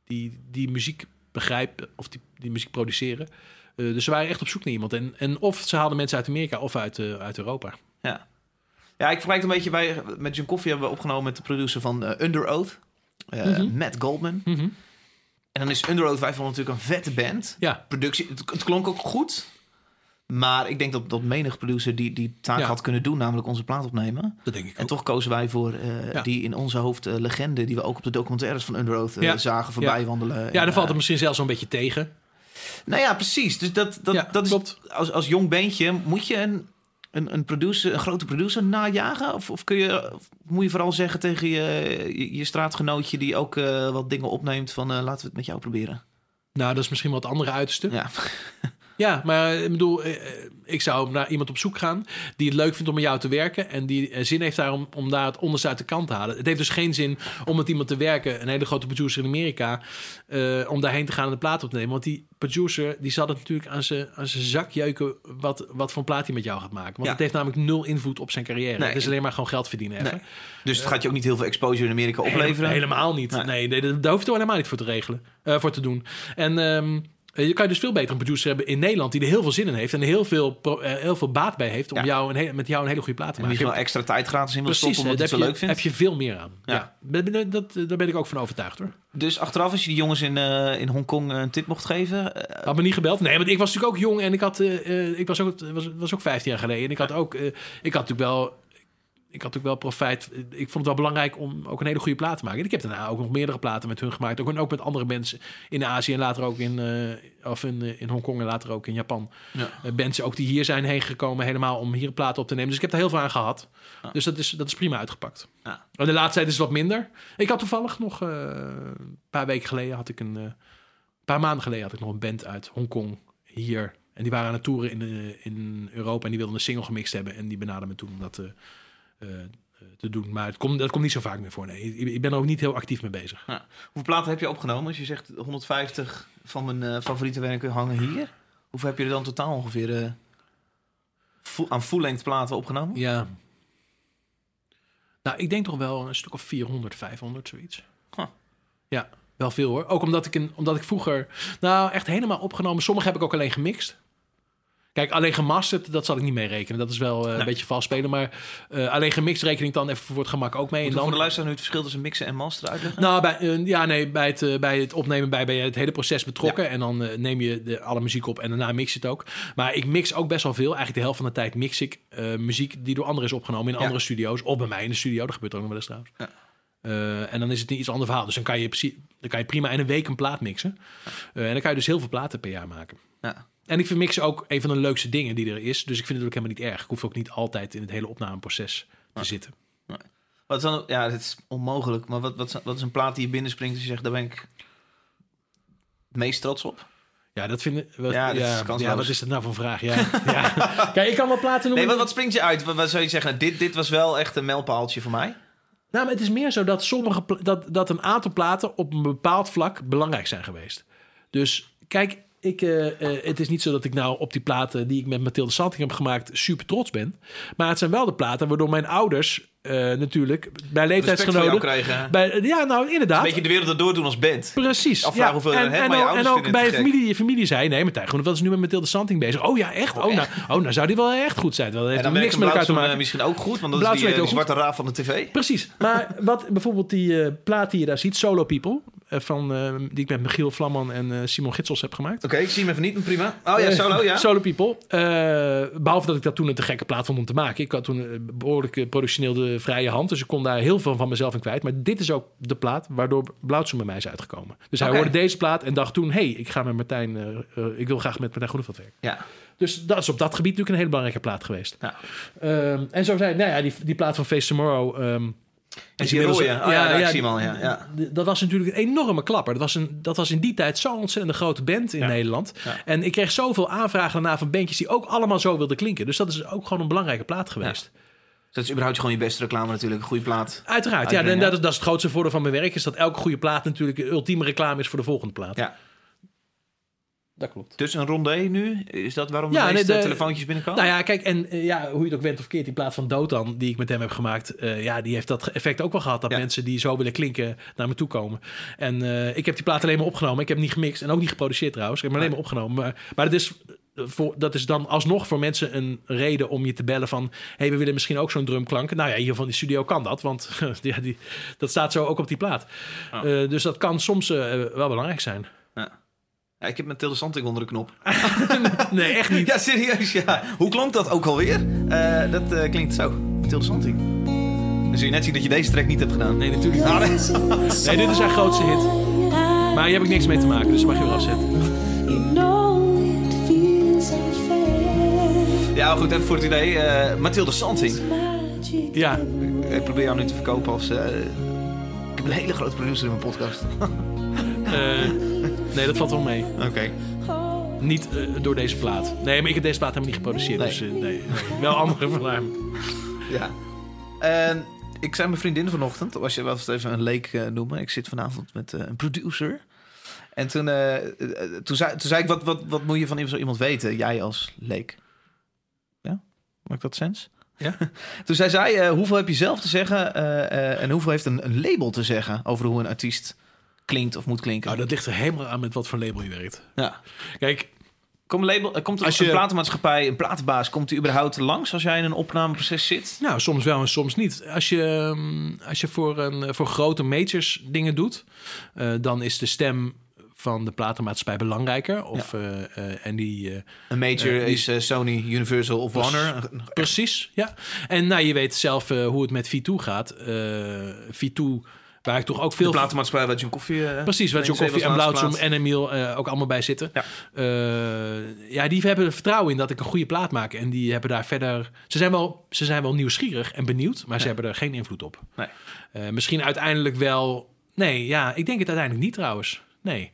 die, die muziek begrijpen of die, die muziek produceren. Dus ze waren echt op zoek naar iemand. En, en of ze haalden mensen uit Amerika of uit, uit Europa. Ja. Ja, ik vergelijk het een beetje bij... Met John Coffee hebben we opgenomen met de producer van eh, Under Oath. Mhm. Matt Goldman. Mhm. En dan is Under Oath, wij vonden natuurlijk een vette band. Ja, Productie, het, het klonk ook goed. Maar ik denk dat, dat menig producer die, die taak Ja. had kunnen doen, namelijk onze plaat opnemen. dat denk ik En ook. toch kozen wij voor eh, Ja. die in onze hoofd legende, die we ook op de documentaires van Under Oath Ja. zagen voorbij wandelen. Ja, dan valt het misschien zelfs zo'n beetje tegen. Nou ja, precies. Dus dat, dat, dat is klopt. als, als jong bandje moet je een een, een, producer, een grote producer najagen? Of, of kun je, of moet je vooral zeggen tegen je, je, je straatgenootje die ook eh, wat dingen opneemt van eh, laten we het met jou proberen? Nou, dat is misschien wat andere uiterste. Ja, Ja, maar ik bedoel, eh, eh, ik zou naar iemand op zoek gaan die het leuk vindt om met jou te werken en die eh, zin heeft daar om, daar het onderste uit de kant te halen. Het heeft dus geen zin om met iemand te werken, een hele grote producer in Amerika, eh, om daarheen te gaan en de plaat op te nemen. Want die producer die zal het natuurlijk aan zijn, aan zijn zak jeuken wat, wat voor plaat hij met jou gaat maken. Want Ja. het heeft namelijk nul invloed op zijn carrière. Nee. Het is alleen maar gewoon geld verdienen. Nee. dus het gaat je ook niet heel veel exposure in Amerika opleveren. Hele- helemaal niet. Nee. Nee, nee, daar hoef je helemaal niet voor te regelen, eh, voor te doen. En ehm, je kan je dus veel beter een producer hebben in Nederland die er heel veel zin in heeft en er heel veel, eh, heel veel baat bij heeft om Ja. jou een hele- met jou een hele goede plaat te En die maken. gewoon extra tijd gratis in wil stoppen omdat hij heb, het zo je, leuk vindt. heb je veel meer aan. Ja. Ja. Dat, daar ben ik ook van overtuigd hoor. Dus achteraf, als je die jongens in, eh, in Hongkong een tip mocht geven... eh, Had me niet gebeld. Nee, want ik was natuurlijk ook jong en ik had, eh, eh, ik was ook, het was, was ook 15 jaar geleden. En ik had ook, eh, ik had natuurlijk wel, ik had natuurlijk wel profijt. Ik vond het wel belangrijk om ook een hele goede plaat te maken. En ik heb daarna ook nog meerdere platen met hun gemaakt. Ook, en ook met andere mensen in Azië en later ook in, eh, of in, eh, in Hongkong en later ook in Japan. Ja. Eh, mensen ook die hier zijn heen gekomen helemaal om hier plaat op te nemen. Dus ik heb daar heel veel aan gehad. Ja. Dus dat is, dat is prima uitgepakt. Ja. En de laatste tijd is het wat minder. Ik had toevallig nog een paar weken geleden had ik een een paar maanden geleden had ik nog een band uit Hongkong hier. En die waren aan het toeren in, in Europa en die wilden een single gemixt hebben. En die benaderden me toen dat te, eh, te doen. Maar het komt, dat komt niet zo vaak meer voor. Nee, ik, ben er ook niet heel actief mee bezig. hoeveel platen heb je opgenomen? Als je zegt 150 van mijn eh, favoriete werken hangen hier. Hoeveel heb je er dan totaal ongeveer vo- aan full-length platen opgenomen? Ja. Nou, ik denk toch wel een stuk of 400, 500, zoiets. Huh. Ja, wel veel hoor. Ook omdat ik, een, omdat ik vroeger... Nou, echt helemaal opgenomen. Sommige heb ik ook alleen gemixt. Kijk, alleen gemasterd, dat zal ik niet mee rekenen. Dat is wel eh, Nee. een beetje vals spelen. Maar eh, alleen gemixt reken ik dan even voor het gemak ook mee. En dan, voor de luisteraar nu het verschil tussen mixen en masteren uitleggen? Nou, bij, eh, ja, nee, bij het, bij het opnemen bij, ben je het hele proces betrokken. En dan neem je de, alle muziek op en daarna mix je het ook. Maar ik mix ook best wel veel. Eigenlijk de helft van de tijd mix ik muziek die door anderen is opgenomen in Ja. andere studio's. Of bij mij in de studio. Dat gebeurt ook nog wel eens trouwens. Ja. En dan is het een iets ander verhaal. Dus dan kan je, dan kan je prima in een week een plaat mixen. En dan kan je dus heel veel platen per jaar maken. Ja. En ik vind mixen ook een van de leukste dingen die er is. Dus ik vind het ook helemaal niet erg. Ik hoef ook niet altijd in het hele opnameproces te zitten. Wat is dan, ja, het is onmogelijk. Maar wat, wat, is- wat is een plaat die je binnenspringt en je zegt, daar ben ik het meest trots op? Ja, dat vind ik... Wat, Ja, ja, is ja, wat is dat nou voor een vraag? Ja, ja. Kijk, ik kan wel platen noemen. Nee, wat, wat springt je uit? Wat, wat zou je zeggen? Dit, dit was wel echt een mijlpaaltje voor mij. Nou, maar het is meer zo dat sommige dat, dat een aantal platen op een bepaald vlak belangrijk zijn geweest. Dus kijk, ik, eh, eh, het is niet zo dat ik nou op die platen die ik met Mathilde Santing heb gemaakt super trots ben. Maar het zijn wel de platen waardoor mijn ouders eh, natuurlijk bij leeftijdsgenoten. krijgen. Bij, ja, nou inderdaad. Een beetje de wereld erdoor doen als band. Precies. Afvragen hoeveel je en, hebt, en, ouders en ook bij je familie, je familie zei: nee, Martijn Groeneveld is nu met Mathilde Santing bezig. Oh ja, echt? Oh, nou, oh, nou zou die wel echt goed zijn. Dat heeft En dan niks met elkaar te maken. misschien ook goed, want dat is die, ook zwarte raaf van de tv. Precies. Maar wat bijvoorbeeld die plaat die je daar ziet, Solo People, van, eh, die ik met Michiel Vlamman en eh, Simon Gitsels heb gemaakt. Oké, ik zie hem even niet, maar prima. Oh ja, Eh, solo, ja. Solo People. Eh, behalve dat ik dat toen een te gekke plaat vond om te maken. Ik had toen een behoorlijk eh, productioneel de vrije hand. Dus ik kon daar heel veel van mezelf in kwijt. Maar dit is ook de plaat waardoor Blauwtsoen bij mij is uitgekomen. Dus hij hoorde deze plaat en dacht toen... hey, ik ga met Martijn... eh, eh, ik wil graag met Martijn Groeneveld werken. Ja. Dus dat is op dat gebied natuurlijk een hele belangrijke plaat geweest. Ja. Ehm, en zo zei nou ja, die, die plaat van Face Tomorrow... ehm, En die rode. Oh ja, al, ja. ja. Dat was natuurlijk een enorme klapper. Dat was, een, dat was in die tijd zo'n ontzettend grote band in. Nederland. En ik kreeg zoveel aanvragen daarna van bandjes die ook allemaal zo wilden klinken. Dus dat is ook gewoon een belangrijke plaat geweest. Dus dat is überhaupt gewoon je beste reclame natuurlijk. Een goede plaat. Uiteraard, ja. En dat is, dat is het grootste voordeel van mijn werk. Is dat elke goede plaat natuurlijk een ultieme reclame is voor de volgende plaat. Ja. Dat klopt. Dus een rondé nu? Is dat waarom Ja, de nee, meeste de- telefoontjes binnenkomen? Nou ja, kijk, en eh, ja, hoe je het ook bent of keert, die plaat van Dotan, die ik met hem heb gemaakt, eh, ja, die heeft dat effect ook wel gehad. Dat Ja. mensen die zo willen klinken naar me toe komen. En eh, ik heb die plaat alleen maar opgenomen. Ik heb niet gemixt en ook niet geproduceerd trouwens. Ik heb hem alleen maar opgenomen. Maar, maar dat, is, voor, dat is dan alsnog voor mensen een reden om je te bellen van, hey, we willen misschien ook zo'n drumklank. Nou ja, hier van die studio kan dat, want ja, die, dat staat zo ook op die plaat. Ah. Dus dat kan soms wel belangrijk zijn. Ja, ik heb met Tilde Santing onder de knop. Nee, echt niet. Ja, serieus, ja. Hoe klonk dat ook alweer? Eh, dat eh, klinkt zo. Tilde Santing. Dan zul je net zien dat je deze track niet hebt gedaan. Nee, natuurlijk niet. Ah, nee. Nee, dit is haar grootste hit. Maar hier heb ik niks mee te maken, dus mag je weer afzetten. Ja, goed, even voor het idee. eh Mathilde Santing. Ja, Ik probeer jou nu te verkopen als... ik heb een hele grote producer in mijn podcast. eh, nee, dat valt wel mee. Oké. Niet eh, door deze plaat. Nee, maar ik heb deze plaat helemaal niet geproduceerd. Nee. Dus eh, nee, wel andere van hem. Ja. En ik zei mijn vriendin vanochtend, was je wel eens even een leek eh, noemen. Ik zit vanavond met een producer. En toen, toen, zei, toen zei ik, wat, wat, wat moet je van zo iemand weten? Jij als leek. Ja? Maakt dat sens? Ja. toen zei zij, hoeveel heb je zelf te zeggen en hoeveel heeft een, een label te zeggen over hoe een artiest klinkt of moet klinken? Nou, dat ligt er helemaal aan met wat voor label je werkt. ja. Kijk, Komt, een label, eh, komt er Als een je- platenmaatschappij, een platenbaas, komt die überhaupt langs als jij in een opnameproces zit? nou, soms wel en soms niet. Als je, ehm, als je voor, een, voor grote majors dingen doet, eh, dan is de stem van de platenmaatschappij belangrijker. Of, eh, eh, en die, eh, Een major Eh, die- is eh, Sony, Universal of Precies. Warner. Een- Precies, ja. En nou, je weet zelf eh, hoe het met V2 gaat. Eh V2, waar ik toch ook De veel... platenmaatschappij waar John Koffie... eh, Precies, waar John Koffie en Blauwzoom en Emiel eh, ook allemaal bij zitten. Ja. Eh, ja, die hebben er vertrouwen in dat ik een goede plaat maak. En die hebben daar verder... Ze zijn wel, ze zijn wel nieuwsgierig en benieuwd, maar ze hebben er geen invloed op. Nee. Misschien uiteindelijk wel... Nee, ja, ik denk het uiteindelijk niet trouwens. Nee.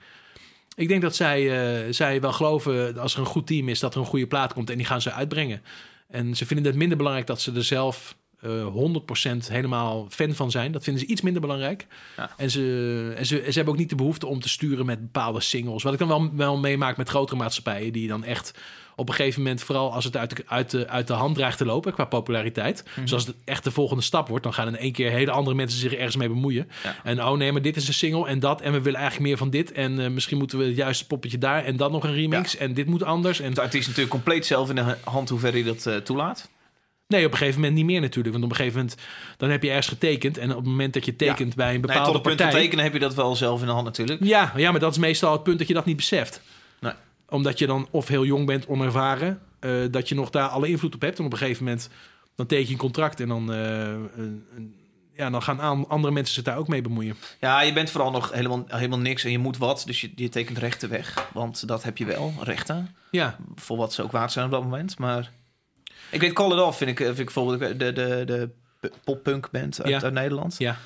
Ik denk dat zij, zij wel geloven, als er een goed team is, dat er een goede plaat komt en die gaan ze uitbrengen. En ze vinden het minder belangrijk dat ze er zelf eh 100% helemaal fan van zijn. Dat vinden ze iets minder belangrijk. Ja. En, ze, en ze, ze hebben ook niet de behoefte om te sturen met bepaalde singles. Wat ik dan wel, wel meemaak met grotere maatschappijen, die dan echt op een gegeven moment, vooral als het uit de, uit de, uit de hand dreigt te lopen qua populariteit. Mhm. Zoals het echt de volgende stap wordt, dan gaan in één keer hele andere mensen zich ergens mee bemoeien. Ja. En oh nee, maar dit is een single en dat. En we willen eigenlijk meer van dit. En eh, misschien moeten we het juiste poppetje daar en dan nog een remix. En dit moet anders. En De artiest natuurlijk compleet zelf in de hand hoe ver hij dat eh, toelaat. Nee, op een gegeven moment niet meer natuurlijk. Want op een gegeven moment, dan heb je ergens getekend. En op het moment dat je tekent bij een Nee, bepaalde tot het punt van partij... tekenen heb je dat wel zelf in de hand natuurlijk. Ja, ja, maar dat is meestal het punt dat je dat niet beseft. Nee. Omdat je dan of heel jong bent, onervaren, eh, dat je nog daar alle invloed op hebt. En op een gegeven moment, dan teken je een contract en dan, eh, een- een- ja, dan gaan aan, andere mensen zich daar ook mee bemoeien. Ja, je bent vooral nog helemaal, helemaal niks en je moet wat. Dus je, je tekent rechten weg. Want dat heb je wel, rechten. Ja, Voor wat ze ook waard zijn op dat moment. Maar ik weet Call It Off vind ik, eh, vind ik bijvoorbeeld de, de, de pop-punk band uit, Ja. uit Nederland. ja,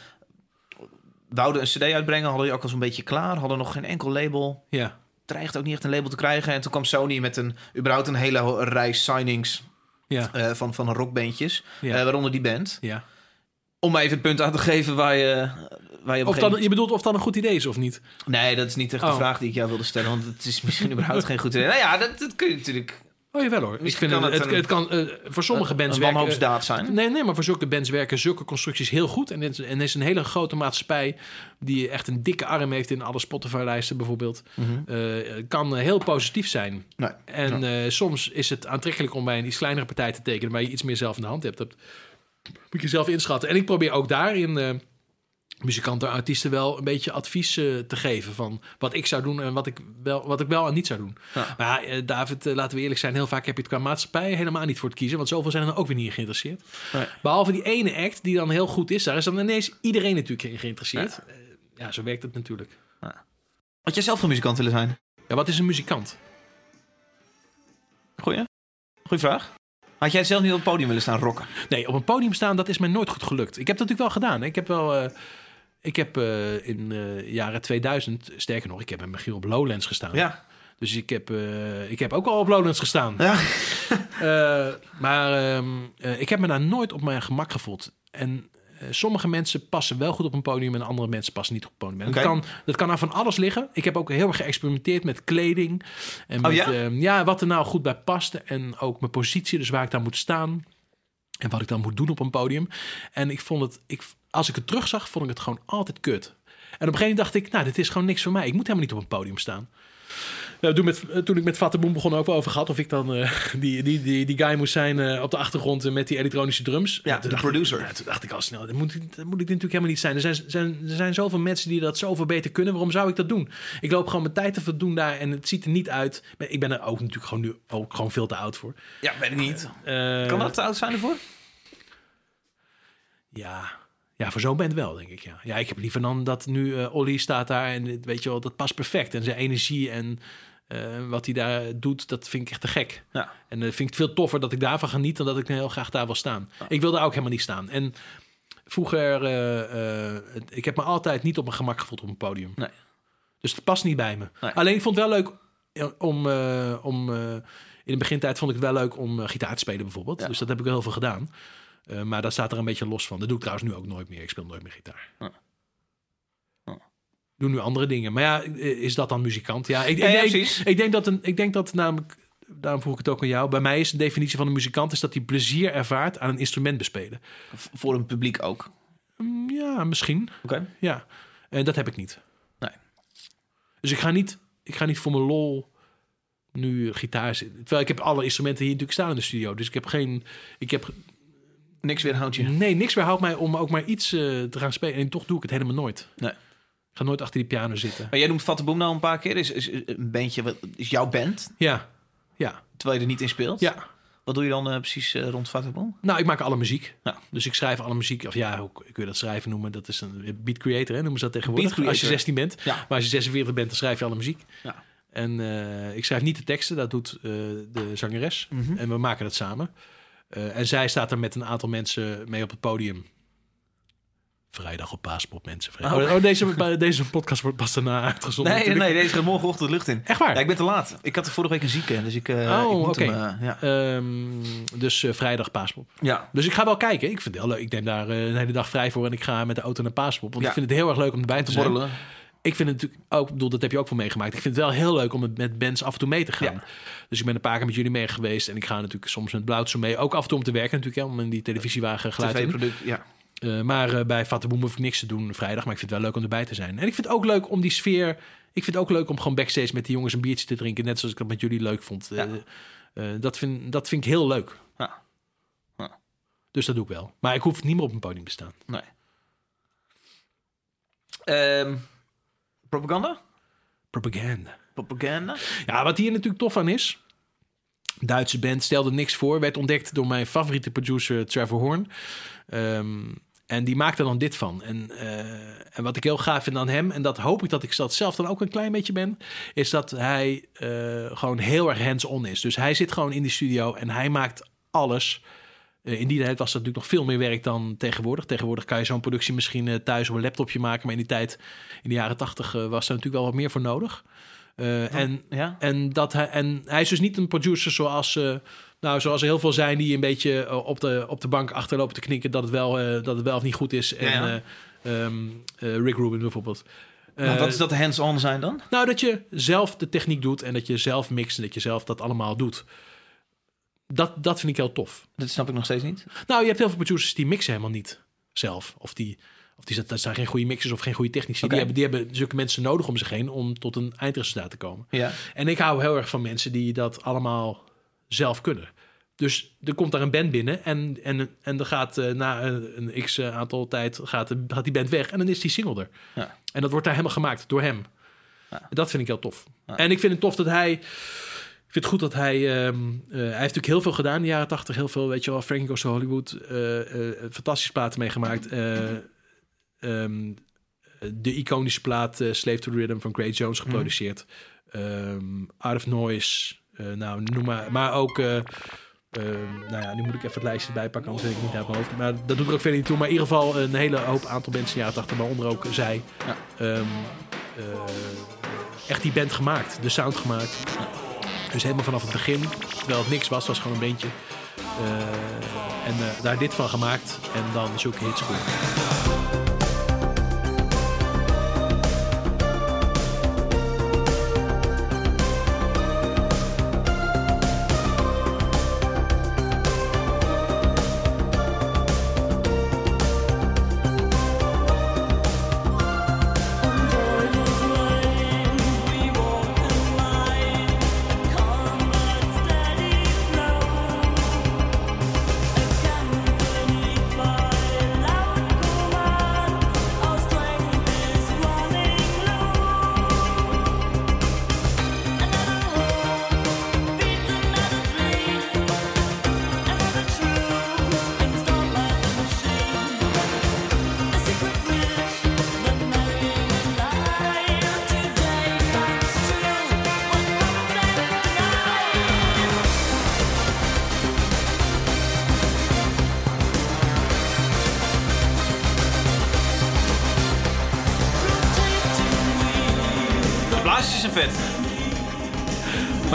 Wouden een cd uitbrengen, hadden die ook al zo'n beetje klaar. Hadden nog geen enkel label. ja. Dreigde ook niet echt een label te krijgen. En toen kwam Sony met een, überhaupt een hele rij signings Ja, eh, van, van rockbandjes. ja, eh, waaronder die band. ja. Om even het punt aan te geven waar je, waar je op Of gegeven dan, je bedoelt of dat een goed idee is of niet? Nee, dat is niet echt de Oh. vraag die ik jou wilde stellen. Want het is misschien überhaupt geen goed idee. Nou ja, dat, dat kun je natuurlijk... Oh jawel hoor. Ik vind kan het, het het, een- het kan, eh, voor sommige bands een werken... wanhoopsdaad zijn. Nee, nee, maar voor zulke bands werken zulke constructies heel goed. En er en is een hele grote maatschappij die echt een dikke arm heeft in alle Spotify-lijsten bijvoorbeeld. Mhm. Eh, kan eh, heel positief zijn. Nee. En soms is het aantrekkelijk om bij een iets kleinere partij te tekenen, waar je iets meer zelf in de hand hebt. Dat moet je zelf inschatten. En ik probeer ook daarin muzikanten en artiesten wel een beetje advies eh, te geven van wat ik zou doen en wat ik wel, wat ik wel en niet zou doen. Ja. Maar ja, eh, David, eh, laten we eerlijk zijn, heel vaak heb je het qua maatschappij helemaal niet voor het kiezen, want zoveel zijn er ook weer niet in geïnteresseerd. Nee. Behalve die ene act die dan heel goed is, daar is dan ineens iedereen natuurlijk in geïnteresseerd. Ja, ja zo werkt het natuurlijk. Had jij zelf een muzikant willen zijn? Ja, wat is een muzikant? Goeie? Goeie vraag. Had jij zelf niet op het podium willen staan rocken? Nee, op een podium staan, dat is mij nooit goed gelukt. Ik heb dat natuurlijk wel gedaan. Ik heb wel... ik heb eh, in eh jaren 2000, sterker nog, ik heb met Michiel op Lowlands gestaan. Ja. Dus ik heb, eh, ik heb ook al op Lowlands gestaan. Ja. Maar ehm, eh, ik heb me daar nooit op mijn gemak gevoeld. En sommige mensen passen wel goed op een podium en andere mensen passen niet op een podium. Oké. dat, kan, dat kan aan van alles liggen. Ik heb ook heel erg geëxperimenteerd met kleding. En Oh met, ja? ehm, ja, wat er nou goed bij paste. En ook mijn positie, dus waar ik daar moet staan. En wat ik dan moet doen op een podium. En ik vond het, ik, als ik het terugzag, vond ik het gewoon altijd kut. En op een gegeven moment dacht ik, nou, dit is gewoon niks voor mij. Ik moet helemaal niet op een podium staan. Nou, toen, met, toen ik met Vattenboom begon ook wel over gehad of ik dan eh, die, die, die, die guy moest zijn eh, op de achtergrond eh, met die elektronische drums. Ja, de producer. Ik, ja, toen dacht ik al snel, dat moet, ik- dat moet ik natuurlijk helemaal niet zijn. Er zijn, zijn, er zijn zoveel mensen die dat zoveel beter kunnen. Waarom zou ik dat doen? Ik loop gewoon mijn tijd te verdoen daar en het ziet er niet uit. Ik ben er ook natuurlijk gewoon nu ook gewoon veel te oud voor. Ja, weet ik niet. Kan dat te oud zijn ervoor? Ja. Ja, voor zo'n band wel, denk ik. Ja, ja ik heb liever dan dat nu eh Olly staat daar en weet je wel, dat past perfect. En zijn energie en eh, wat hij daar doet, dat vind ik echt te gek. Ja. En uh, vind ik veel toffer dat ik daarvan geniet dan dat ik heel graag daar wil staan. Ik wil daar ook helemaal niet staan. En vroeger, uh, uh, ik heb me altijd niet op mijn gemak gevoeld op een podium. Nee. Dus het past niet bij me. Nee. Alleen ik vond het wel leuk om, om in de begintijd vond ik het wel leuk om gitaar te spelen bijvoorbeeld. Ja. Dus dat heb ik wel heel veel gedaan. maar daar staat er een beetje los van. Dat doe ik trouwens nu ook nooit meer. Ik speel nooit meer gitaar. Ja. Ja. Doe nu andere dingen. Maar ja, is dat dan muzikant? Ja, ik, Ja, ja, ik, precies. ik, ik denk dat een, ik denk dat namelijk daarom vroeg ik het ook aan jou. Bij mij is de definitie van een muzikant is dat hij plezier ervaart aan een instrument bespelen. Voor een publiek ook. Mm, Ja, misschien. Oké. Ja, en dat heb ik niet. Nee. Dus ik ga niet, ik ga niet voor mijn lol nu gitaar zitten. Terwijl ik heb alle instrumenten hier natuurlijk staan in de studio. Dus ik heb geen, ik heb Niks weerhoudt je. nee niks weerhoudt mij om ook maar iets eh, te gaan spelen. En toch doe ik het helemaal nooit. Nee. Ga nooit achter die piano zitten. Maar jij noemt Fatte Boom nou een paar keer. Is, is een bandje, wat, is jouw band, Ja, ja, terwijl je er niet in speelt? ja. Wat doe je dan eh, precies eh, rond Fatte Boom? Nou, ik maak alle muziek. Ja. Dus ik schrijf alle muziek. Of ja, hoe kun je dat schrijven noemen? Dat is een beat creator, hè? noemen ze dat tegenwoordig. Als je creator. 16 bent. Ja. Maar als je 46 bent, dan schrijf je alle muziek. Ja. En eh, ik schrijf niet de teksten, dat doet de zangeres. Mhm. En we maken het samen. En zij staat er met een aantal mensen mee op het podium. Vrijdag op Paaspop, mensen. Oh, oké. Oh, deze, deze podcast wordt pas daarna uitgezonden. Nee, nee, natuurlijk. nee, deze gaat morgenochtend de lucht in. Echt waar? Ja, ik ben te laat. Ik had er vorige week een zieke, dus ik, eh Oh, ik moet oké. hem... eh, ja. Ehm, dus eh, vrijdag Paaspop. ja. Dus ik ga wel kijken. Ik vind het heel leuk. Ik neem daar een hele dag vrij voor en ik ga met de auto naar Paaspop. Want Ja. ik vind het heel erg leuk om erbij te Te zijn. borrelen. Ik vind het natuurlijk ook, bedoel, dat heb je ook wel meegemaakt. Ik vind het wel heel leuk om met bands af en toe mee te gaan. Ja. Dus ik ben een paar keer met jullie mee geweest. En ik ga natuurlijk soms met Blauwtse mee. Ook af en toe om te werken natuurlijk, hè, om in die televisiewagen geluid te. TV-product, ja. Eh, maar eh, bij Fattenboom hoef ik niks te doen vrijdag. Maar ik vind het wel leuk om erbij te zijn. En ik vind het ook leuk om die sfeer... Ik vind het ook leuk om gewoon backstage met die jongens een biertje te drinken. Net zoals ik dat met jullie leuk vond. Ja. Eh, dat, vind, dat vind ik heel leuk. Ja. Ja. Dus dat doe ik wel. Maar ik hoef niet meer op een podium te staan. Nee. Ehm, propaganda? Propaganda. Propaganda? Ja, wat hier natuurlijk tof aan is. Duitse band stelde niks voor. Werd ontdekt door mijn favoriete producer Trevor Horn. Ehm, en die maakte dan dit van. En, eh, en wat ik heel gaaf vind aan hem, en dat hoop ik dat ik zelf dan ook een klein beetje ben, is dat hij eh, gewoon heel erg hands-on is. Dus hij zit gewoon in die studio en hij maakt alles. Eh, in die tijd was dat natuurlijk nog veel meer werk dan tegenwoordig. Tegenwoordig kan je zo'n productie misschien thuis op een laptopje maken. Maar in die tijd, in de jaren tachtig, was daar natuurlijk wel wat meer voor nodig. Eh, en, Ja? en, dat hij, en hij is dus niet een producer zoals, eh, nou, zoals er heel veel zijn die een beetje eh, op, de, op de bank achterlopen te knikken dat het wel, dat het wel of niet goed is. En, Ja. eh, ehm, eh, Rick Rubin bijvoorbeeld. Nou, wat is dat hands-on zijn dan? nou, dat je zelf de techniek doet en dat je zelf mixt en dat je zelf dat allemaal doet. Dat, dat vind ik heel tof. Dat snap ik nog steeds niet. Nou, je hebt heel veel producers die mixen helemaal niet zelf. Of die, of die dat zijn geen goede mixers of geen goede technici. Die, hebben, die hebben zulke mensen nodig om zich heen om tot een eindresultaat te komen. Ja. En ik hou heel erg van mensen die dat allemaal zelf kunnen. Dus er komt daar een band binnen en, en, en dan gaat eh, na een, een x eh, aantal tijd gaat, die band weg en dan is die single er. Ja. En dat wordt daar helemaal gemaakt door hem. Ja. Dat vind ik heel tof. Ja. En ik vind het tof dat hij. Ik vind het goed dat hij. ehm, eh, hij heeft natuurlijk heel veel gedaan in de jaren tachtig. Heel veel, weet je wel. Frankie Goes to Hollywood. fantastische platen meegemaakt. Eh, ehm, de iconische plaat eh, Slave to the Rhythm van Great Jones geproduceerd. Ehm, Out of Noise. eh, nou, noem maar. Maar ook... eh, ehm, nou ja, nu moet ik even het lijstje erbij pakken, anders weet ik niet uit mijn hoofd. Maar dat doet er ook verder niet toe. Maar in ieder geval een hele hoop aantal mensen in de jaren 80, waaronder ook zij. Ja. Echt die band gemaakt, de sound gemaakt. Dus helemaal vanaf het begin, terwijl het niks was, was gewoon een bandje. En daar dit van gemaakt en dan zulke hits scoren.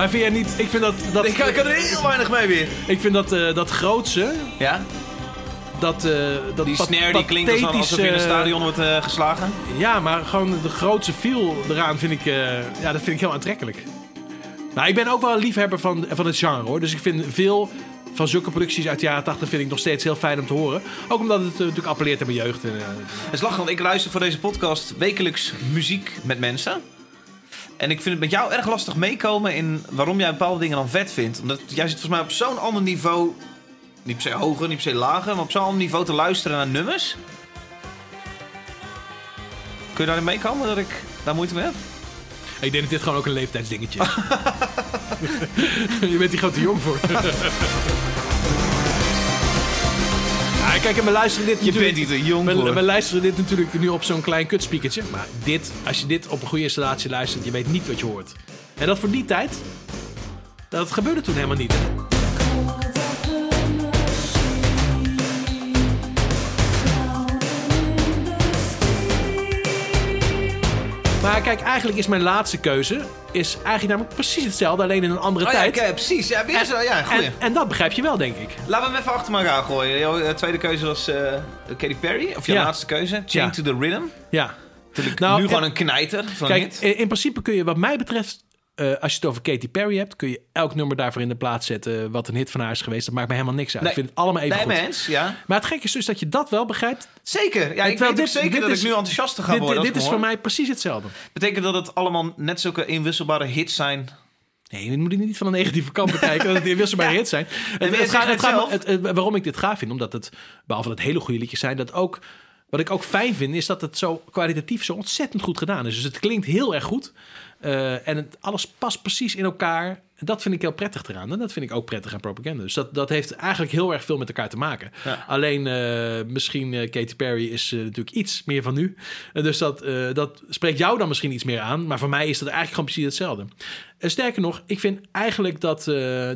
Maar vind jij niet... Ik vind dat... dat Ik kan, ik kan er heel weinig mee weer. ik vind dat, eh, dat grootse... Ja? Dat, eh dat Die snare die klinkt alsof alsof je in een stadion wordt eh, geslagen. Ja, maar gewoon de grootste feel eraan vind ik, ja, dat vind ik heel aantrekkelijk. Nou, ik ben ook wel een liefhebber van, van het genre hoor. Dus ik vind veel van zulke producties uit de jaren 80 vind ik nog steeds heel fijn om te horen. Ook omdat het natuurlijk appelleert aan mijn jeugd. En, eh, Het is lachen, want ik luister voor deze podcast wekelijks muziek met mensen. En ik vind het met jou erg lastig meekomen in waarom jij bepaalde dingen dan vet vindt. Omdat jij zit volgens mij op zo'n ander niveau, niet per se hoger, niet per se lager, maar op zo'n ander niveau te luisteren naar nummers. Kun je daarin meekomen dat ik daar moeite mee heb? ik denk dat dit gewoon ook een leeftijdsdingetje is. Je bent hier gewoon te jong voor. ja, kijk, en we luisteren dit Je natuurlijk... bent hier te jong We, we luisteren dit natuurlijk nu op zo'n klein kutspiekertje. Maar dit, als je dit op een goede installatie luistert, je weet niet wat je hoort. En dat voor die tijd, dat gebeurde toen helemaal niet. Maar kijk, eigenlijk is mijn laatste keuze is eigenlijk namelijk precies hetzelfde, alleen in een andere Oh ja, tijd. oké, precies. Ja, weer zo, ja, goeie. en, en dat begrijp je wel, denk ik. Laten we hem even achter elkaar gooien. Jouw eh, tweede keuze was eh, Katy Perry, of jouw Ja. laatste keuze, Chain Ja. to the Rhythm. Ja. Natuurlijk Nou, nu en- gewoon een knijter van Kijk, in principe kun je wat mij betreft, eh, als je het over Katy Perry hebt, kun je elk nummer daarvoor in de plaats zetten wat een hit van haar is geweest. Dat maakt me helemaal niks uit. Nee. Ik vind het allemaal even Nee, goed. mens, ja. Maar het gekke is dus dat je dat wel begrijpt. Zeker. Ja, ik weet ook dit- zeker dit dat is- ik nu enthousiaster ga dit worden. dit, ik is voor mij precies hetzelfde. Betekent dat het allemaal net zulke inwisselbare hits zijn? Nee, je moet het niet van een negatieve kant bekijken. dat het inwisselbare hits zijn. Het, gaat, het- waarom ik dit gaaf vind, omdat het, behalve dat het hele goede liedjes zijn, dat ook... Wat ik ook fijn vind, is dat het zo kwalitatief zo ontzettend goed gedaan is. Dus het klinkt heel erg goed. Eh, en het, alles past precies in elkaar. Dat vind ik heel prettig eraan. En dat vind ik ook prettig aan propaganda. Dus dat, dat heeft eigenlijk heel erg veel met elkaar te maken. Ja. Alleen eh, misschien eh, Katy Perry is natuurlijk iets meer van nu. Dus dat, dat spreekt jou dan misschien iets meer aan. Maar voor mij is dat eigenlijk gewoon precies hetzelfde. Sterker nog, ik vind eigenlijk dat,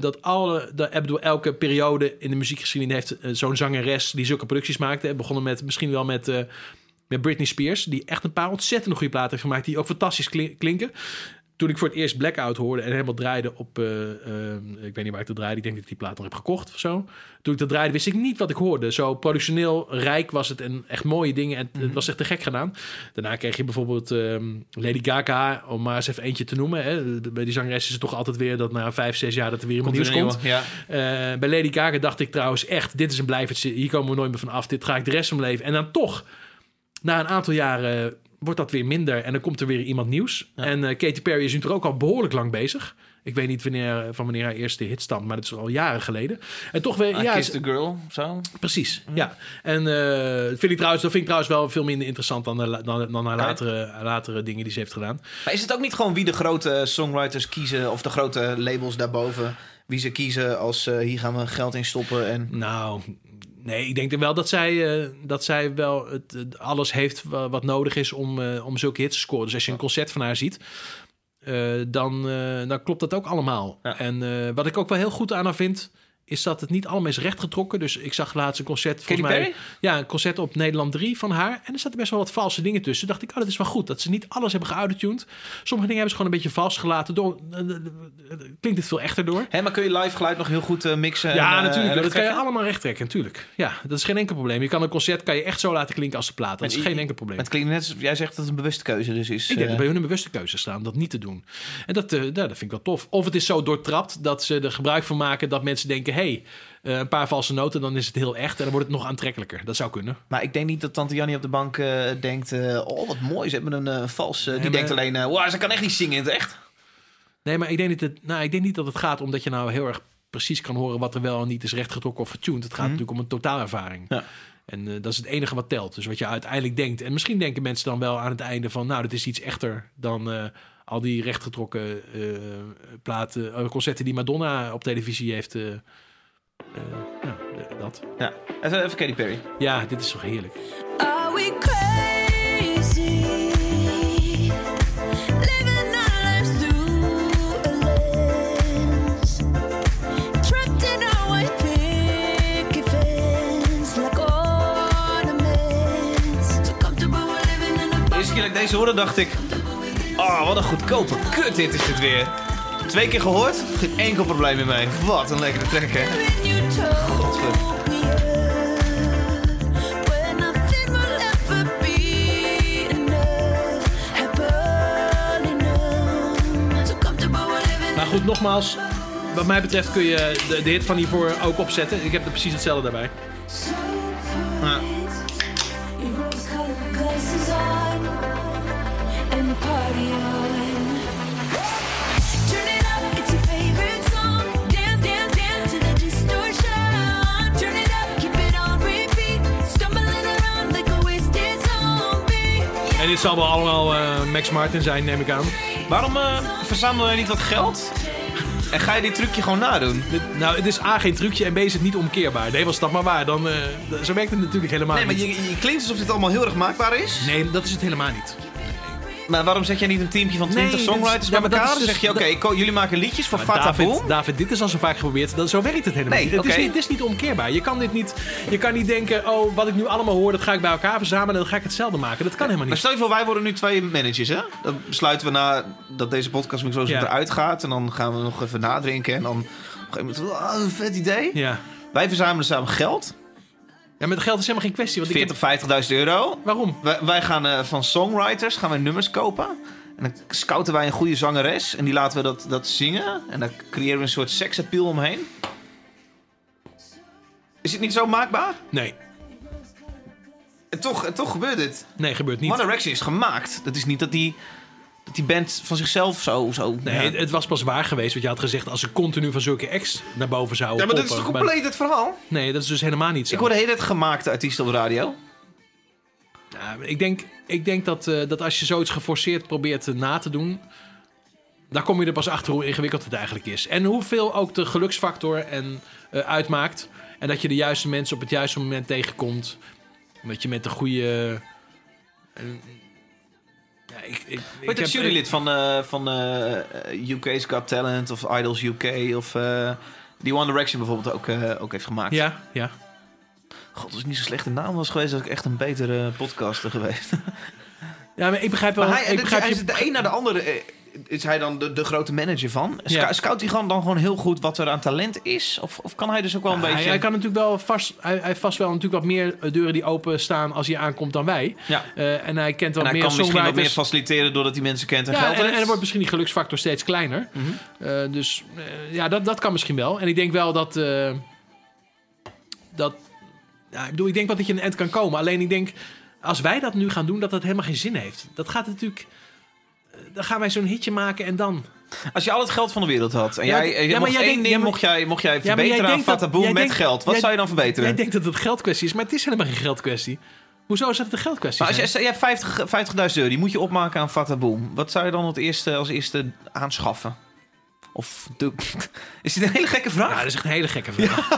dat alle, dat, ik bedoel, elke periode in de muziekgeschiedenis heeft zo'n zangeres die zulke producties maakte. Begonnen met misschien wel met, met Britney Spears, die echt een paar ontzettend goede platen heeft gemaakt, die ook fantastisch kli- klinken. Toen ik voor het eerst Blackout hoorde en helemaal draaide op, eh, eh, ik weet niet waar ik dat draaide, ik denk dat ik die plaat nog heb gekocht of zo. Toen ik dat draaide, wist ik niet wat ik hoorde. Zo productioneel rijk was het en echt mooie dingen. En het was echt te gek gedaan. Daarna kreeg je bijvoorbeeld ehm, Lady Gaga, om maar eens even eentje te noemen. Hè. Bij die zangeres is het toch altijd weer dat na vijf, zes jaar dat er weer iemand Komt nieuws komt. Ja. Eh, bij Lady Gaga dacht ik trouwens echt, dit is een blijvertje. Hier komen we nooit meer van af. Dit ga ik de rest van mijn leven. En dan toch, na een aantal jaren wordt dat weer minder. En dan komt er weer iemand nieuws. En eh, Katy Perry is natuurlijk ook al behoorlijk lang bezig. Ik weet niet wanneer, van wanneer haar eerste hit stamt, maar dat is al jaren geleden. En toch weer, I ja, Kissed the Girl, zo. precies. Ja. En eh, vind ik trouwens, dat vind ik trouwens wel veel minder interessant dan, de dan, dan haar latere, latere dingen die ze heeft gedaan. Maar is het ook niet gewoon wie de grote songwriters kiezen, of de grote labels daarboven, wie ze kiezen als eh, hier gaan we geld in stoppen en... Nou, nee, ik denk wel dat zij, eh, dat zij wel het, alles heeft wa- wat nodig is om, eh, om zulke hits te scoren. Dus als je een concert van haar ziet, eh, dan, dan klopt dat ook allemaal. Ja. En wat ik ook wel heel goed aan haar vind, is dat het niet allemaal is rechtgetrokken. Dus ik zag laatst een concert, volgens mij, ja, een concert op Nederland 3 van haar. En er zaten best wel wat valse dingen tussen. Dacht ik, oh, dat is wel goed. Dat ze niet alles hebben geautotuned. Sommige dingen hebben ze gewoon een beetje vals gelaten. Door, eh, eh, eh, klinkt het veel echter door. Hé, maar kun je live geluid nog heel goed mixen? Ja, en, natuurlijk. en dat kan je allemaal recht trekken, natuurlijk. Ja, dat is geen enkel probleem. Je kan een concert kan je echt zo laten klinken als de plaat. Dat is geen enkel probleem. Het klinkt net alsof jij zegt dat het een bewuste keuze dus is. Ik denk dat bij hun een bewuste keuze staan om dat niet te doen. En dat, ja, dat vind ik wel tof. Of het is zo doortrapt dat ze er gebruik van maken dat mensen denken... hey, eh, een paar valse noten, dan is het heel echt. En dan wordt het nog aantrekkelijker. Dat zou kunnen. Maar ik denk niet dat tante Jannie op de bank eh, denkt... eh, oh, wat mooi, ze hebben een eh, vals... die maar- denkt alleen, wow, ze kan echt niet zingen in het echt. Nee, maar ik denk, niet dat, nou, ik denk niet dat het gaat om dat je nou heel erg precies kan horen... wat er wel en niet is rechtgetrokken of getuned. Het gaat natuurlijk om een totaalervaring. Ja. En dat is het enige wat telt. Dus wat je uiteindelijk denkt. En misschien denken mensen dan wel aan het einde van... nou, dit is iets echter dan al die rechtgetrokken eh, platen... concerten die Madonna op televisie heeft... ja, eh, dat. Ja, even, even Katy Perry. Ja, dit is toch heerlijk. Are we crazy? Living our lives through a lens. Trapped in our white picket fence like ornaments. So comfortable we're living in a De eerste keer dat ik deze hoorde, dacht ik... Oh, wat een goedkope kut dit is dit weer. Twee keer gehoord, geen enkel probleem meer mee. Wat een lekkere track, hè? Godver. Maar goed, nogmaals. Wat mij betreft kun je de, de hit van hiervoor ook opzetten. Ik heb er precies hetzelfde daarbij. Ja. En dit zal wel allemaal eh, Max Martin zijn, neem ik aan. Waarom eh, verzamel je niet wat geld? En ga je dit trucje gewoon nadoen? Dit- nou, het is A, geen trucje en B, is het niet omkeerbaar. Nee, was dat maar waar. Dan, d- zo werkt het natuurlijk helemaal Nee, maar niet. je, je klinkt alsof dit allemaal heel erg maakbaar is. Nee, dat is het helemaal niet. Maar waarom zet jij niet een teampje van 20 Nee, dit is- songwriters bij maar elkaar? Dan dus- zeg je, oké, jullie maken liedjes voor Maar Fata. David, David, dit is al zo vaak geprobeerd. Dat, zo werkt het helemaal Nee, niet. Het, oké. is niet. het is niet omkeerbaar. Je kan dit niet. Je kan niet denken, oh, wat ik nu allemaal hoor, dat ga ik bij elkaar verzamelen en dan ga ik hetzelfde maken. Dat kan helemaal Maar niet. stel je voor, wij worden nu twee managers, hè? Dan besluiten we na dat deze podcast zo Ja. eruit gaat. En dan gaan we nog even nadrinken. En dan op een gegeven moment, oh, een vet idee. Ja. Wij verzamelen samen geld. Ja, met geld is helemaal geen kwestie. Want ik 40, 50.000 euro. heb- waarom? Wij, wij gaan eh, van songwriters gaan wij nummers kopen. En dan scouten wij een goede zangeres. En die laten we dat, dat zingen. En dan creëren we een soort seksappeal omheen. Is het niet zo maakbaar? Nee. En toch, en toch gebeurt dit. Nee, gebeurt niet. One Direction is gemaakt. Dat is niet dat die, dat die band van zichzelf zo... zo Nee, ja. het, het was pas waar geweest wat je had gezegd als ze continu van zulke acts naar boven zouden ja, maar dat is toch compleet het verhaal? Nee, dat is dus helemaal niet zo. Ik de hele tijd gemaakte artiesten op de radio. Ja, ik denk, ik denk dat, eh, dat als je zoiets geforceerd probeert eh, na te doen... dan kom je er pas achter hoe ingewikkeld het eigenlijk is. En hoeveel ook de geluksfactor en, eh, uitmaakt. En dat je de juiste mensen op het juiste moment tegenkomt. Dat je met de goede... eh, ik, ik, ik Weet je, heb- jurylid van, eh, van eh, UK's Got Talent of Idols UK of... eh, die One Direction bijvoorbeeld ook, eh, ook heeft gemaakt. Ja, ja. God, als ik niet zo slechte naam was geweest, was ik echt een betere podcaster geweest. ja, maar ik begrijp wel... Maar hij, ik begrijp hij je, is de een na de andere. Is hij dan de, de grote manager van? Ja. Scout hij dan gewoon heel goed wat er aan talent is? Of, of kan hij dus ook wel een hij, beetje... hij kan natuurlijk wel vast... Hij, hij heeft vast wel natuurlijk wat meer eh, deuren die open staan als hij aankomt dan wij. ja. Eh, en hij kent wel En hij meer kan misschien wat meer faciliteren doordat hij mensen kent en Ja, geld en, heeft. en dan wordt misschien die geluksfactor steeds kleiner. Mhm. Eh, dus ja, dat, dat kan misschien wel. En ik denk wel dat. dat ja, ik bedoel, ik denk wel dat je een eind kan komen. Alleen ik denk, als wij dat nu gaan doen, dat dat helemaal geen zin heeft. Dat gaat natuurlijk. Dan gaan wij zo'n hitje maken en dan. Als je al het geld van de wereld had en Ja, jij, ja, mocht één ding ja, mocht jij, mocht jij verbeteren aan Fataboom met denkt- geld. Wat jij- zou je dan verbeteren? Jij denkt dat het geldkwestie is, maar het is helemaal geen geldkwestie. Hoezo is het een geldkwestie? maar als je, je hebt 50 50.000 euro, die moet je opmaken aan Fataboom. Wat zou je dan het eerste, als eerste aanschaffen? Of de... Is dit een hele gekke vraag? Ja, dat is echt een hele gekke vraag.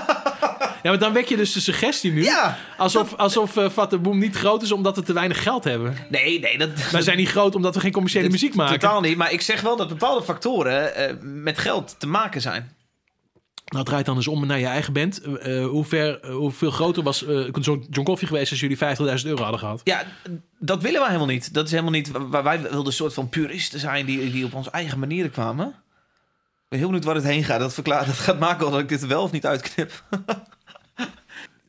Ja, maar dan wek je dus de suggestie nu. Ja. Alsof, alsof eh Fataboom niet groot is omdat we te weinig geld hebben. Nee, nee, dat... Wij zijn niet groot omdat we geen commerciële muziek maken. Totaal niet, maar ik zeg wel dat bepaalde factoren eh, met geld te maken zijn. Nou, draait dan eens om naar je eigen band. Eh, hoe ver, eh, hoeveel groter was eh, John, Coffee geweest als jullie 50.000 euro hadden gehad? Ja, dat willen wij helemaal niet. Dat is helemaal niet waar wij wilden een soort van puristen zijn die, die op onze eigen manieren kwamen. Ik ben heel benieuwd waar het heen gaat. Dat, verklaart, dat gaat maken dat ik dit wel of niet uitknip.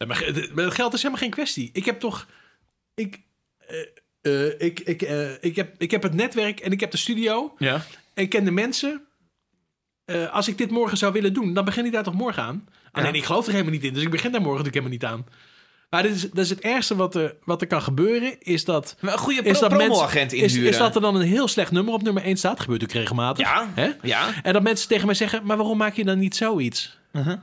Maar, het geld is helemaal geen kwestie. Ik heb toch... Ik, eh, eh, ik, ik, eh, ik, heb, ik heb het netwerk en ik heb de studio. Ja. En ik ken de mensen. Als ik dit morgen zou willen doen, dan begin ik daar toch morgen aan. Alleen ik geloof er helemaal niet in, dus ik begin daar morgen natuurlijk helemaal niet aan. Maar dit is, dat is het ergste wat er, wat er kan gebeuren, is dat... Maar een goede pro dat, promo-agent is, is dat er dan een heel slecht nummer op nummer 1 staat? Gebeurt natuurlijk regelmatig. Ja, Hè? ja. En dat mensen tegen mij zeggen, maar waarom maak je dan niet zoiets? Uh-huh.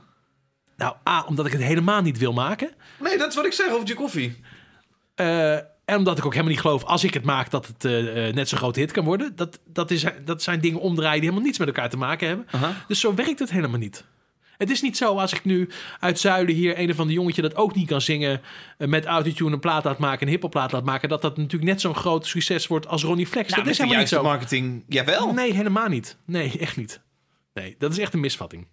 Nou, A, omdat ik het helemaal niet wil maken. Nee, dat is wat ik zeg over je koffie. Eh, en omdat ik ook helemaal niet geloof, als ik het maak, dat het eh, eh, net zo'n grote hit kan worden. Dat, dat, is, dat zijn dingen omdraaien die helemaal niets met elkaar te maken hebben. Dus zo werkt het helemaal niet. Het is niet zo als ik nu uit Zuiden hier een of ander jongetje dat ook niet kan zingen eh, met autotune een plaat laat maken, een hiphopplaat laat maken, dat dat natuurlijk net zo'n groot succes wordt als Ronnie Flex. Nou, dat met is de helemaal niet juiste zo. marketing, jawel. Nee, helemaal niet. Nee, echt niet. Nee, dat is echt een misvatting.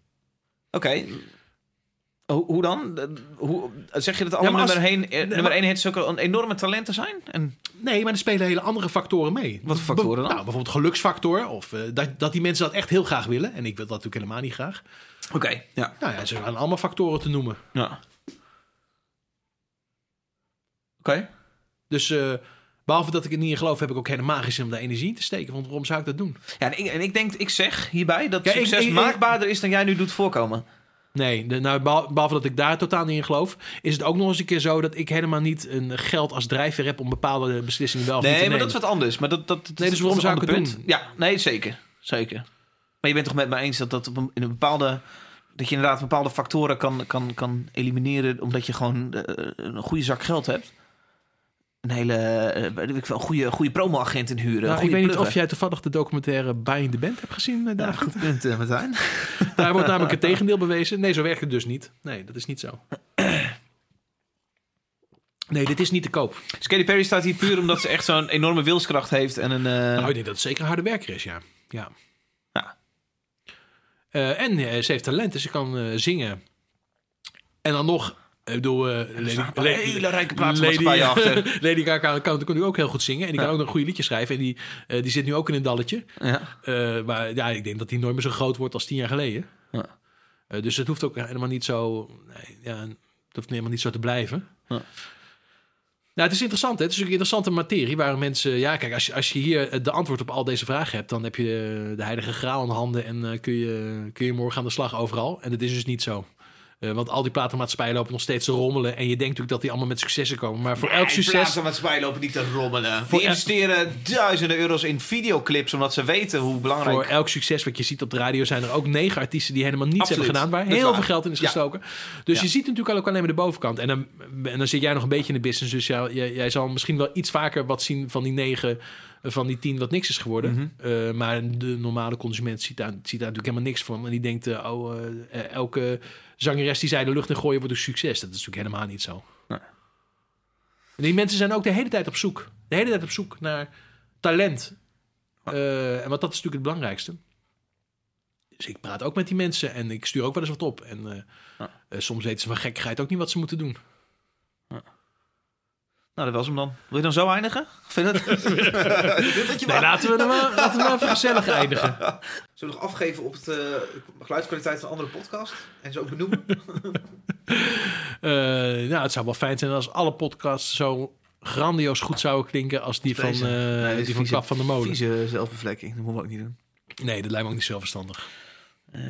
Hoe, dan? Eh, Hoe, zeg je dat allemaal als- nummer 1 nee, nummer één hits ook een enorme talenten zijn? En Nee, maar er spelen hele andere factoren mee. Wat voor factoren dan? Nou, bijvoorbeeld geluksfactor. Of eh, dat, dat die mensen dat echt heel graag willen. En ik wil dat natuurlijk helemaal niet graag. Oké, ja. Nou ja, ze zijn allemaal factoren te noemen. ja. Oké. Dus eh, behalve dat ik er niet in geloof, heb ik ook helemaal geen zin om daar energie in te steken. Want waarom zou ik dat doen? Ja, en ik, en ik denk, ik zeg hierbij dat Ja, succes ik- ik- maakbaarder is dan jij nu doet voorkomen. Nee, de, nou, behal- behalve dat ik daar totaal niet in geloof, is het ook nog eens een keer zo dat ik helemaal niet een geld als drijfveer heb om bepaalde beslissingen wel niet te Nee, maar nemen. dat is wat anders. Maar dat, dat, Nee, dus waarom dat is zou ik het ander doen? punt. Ja, nee, zeker. Zeker. Maar je bent toch met me eens dat dat op een, in een bepaalde... Dat je inderdaad bepaalde factoren kan, kan, kan elimineren... omdat je gewoon eh, een goede zak geld hebt. Een hele... eh, weet ik een goede, goede promo-agent inhuren. Nou, een ik weet niet of jij toevallig de documentaire Buying the Band hebt gezien, Ja, David. goed punt, eh, Martijn. Daar wordt namelijk het tegendeel bewezen. Nee, zo werkt het dus niet. Nee, dat is niet zo. Nee, dit is niet te koop. Dus Katy Perry staat hier puur omdat ze echt zo'n enorme wilskracht heeft. En een... eh, Nou, ik denk dat het zeker harde werker is, ja. ja. Ja. Eh, en ze heeft talent, dus ze kan eh, zingen. En dan nog... Ik bedoel, eh, Lady, een hele rijke platenmaatschappijen achter. Lady Gaga kan, natuurlijk ook heel goed zingen. En die kan ook nog een goede liedje schrijven. En die, eh, die zit nu ook in een dalletje. ja. Eh, maar ja, ik denk dat die nooit meer zo groot wordt als tien jaar geleden. Ja. Dus het hoeft ook helemaal niet zo... Nee, ja, het hoeft helemaal niet zo te blijven. Ja. Nou, het is interessant. Hè? Het is een interessante materie waar mensen... Ja, kijk, als je, als je hier de antwoord op al deze vragen hebt... dan heb je de heilige graal in handen... en kun, je, kun je morgen aan de slag overal. En dat is dus niet zo. Eh, want al die platenmaatschappijen lopen nog steeds te rommelen... en je denkt natuurlijk dat die allemaal met successen komen. Maar voor elk succes... maatschappij lopen niet te rommelen. Voor Die investeren duizenden euro's in videoclips... omdat ze weten hoe belangrijk... Voor elk succes wat je ziet op de radio zijn er ook negen artiesten die helemaal niets Absoluut. hebben gedaan. Waar heel waar. veel geld in is Ja. gestoken. Dus Ja. je ziet natuurlijk ook alleen maar de bovenkant. En dan, en dan zit jij nog een beetje in de business. Dus jij, jij, jij zal misschien wel iets vaker wat zien van die negen, van die tien wat niks is geworden. Mhm. Eh, maar de normale consument ziet daar, ziet daar natuurlijk helemaal niks van. En die denkt, eh, oh, eh, elke zangeres die zij de lucht in gooien wordt een succes. Dat is natuurlijk helemaal niet zo. Nee. En die mensen zijn ook de hele tijd op zoek. De hele tijd op zoek naar talent. En wat dat is natuurlijk het belangrijkste. Dus ik praat ook met die mensen en ik stuur ook wel eens wat op. En Ja. soms weten ze van gekkigheid ook niet wat ze moeten doen. Nou, dat was hem dan. Wil je dan zo eindigen? Vind je Nee, laten we, er maar, laten we maar even gezellig eindigen. Zullen we nog afgeven op het, eh, geluidskwaliteit van een andere podcast? En zo ook benoemen? Eh, nou, het zou wel fijn zijn als alle podcasts zo grandioos goed zouden klinken als die van, eh, Nee, die van Kap van de Molen. Vieze zelfbevlekking. Dat moeten we ook niet doen. Nee, dat lijkt me ook niet zo verstandig. Eh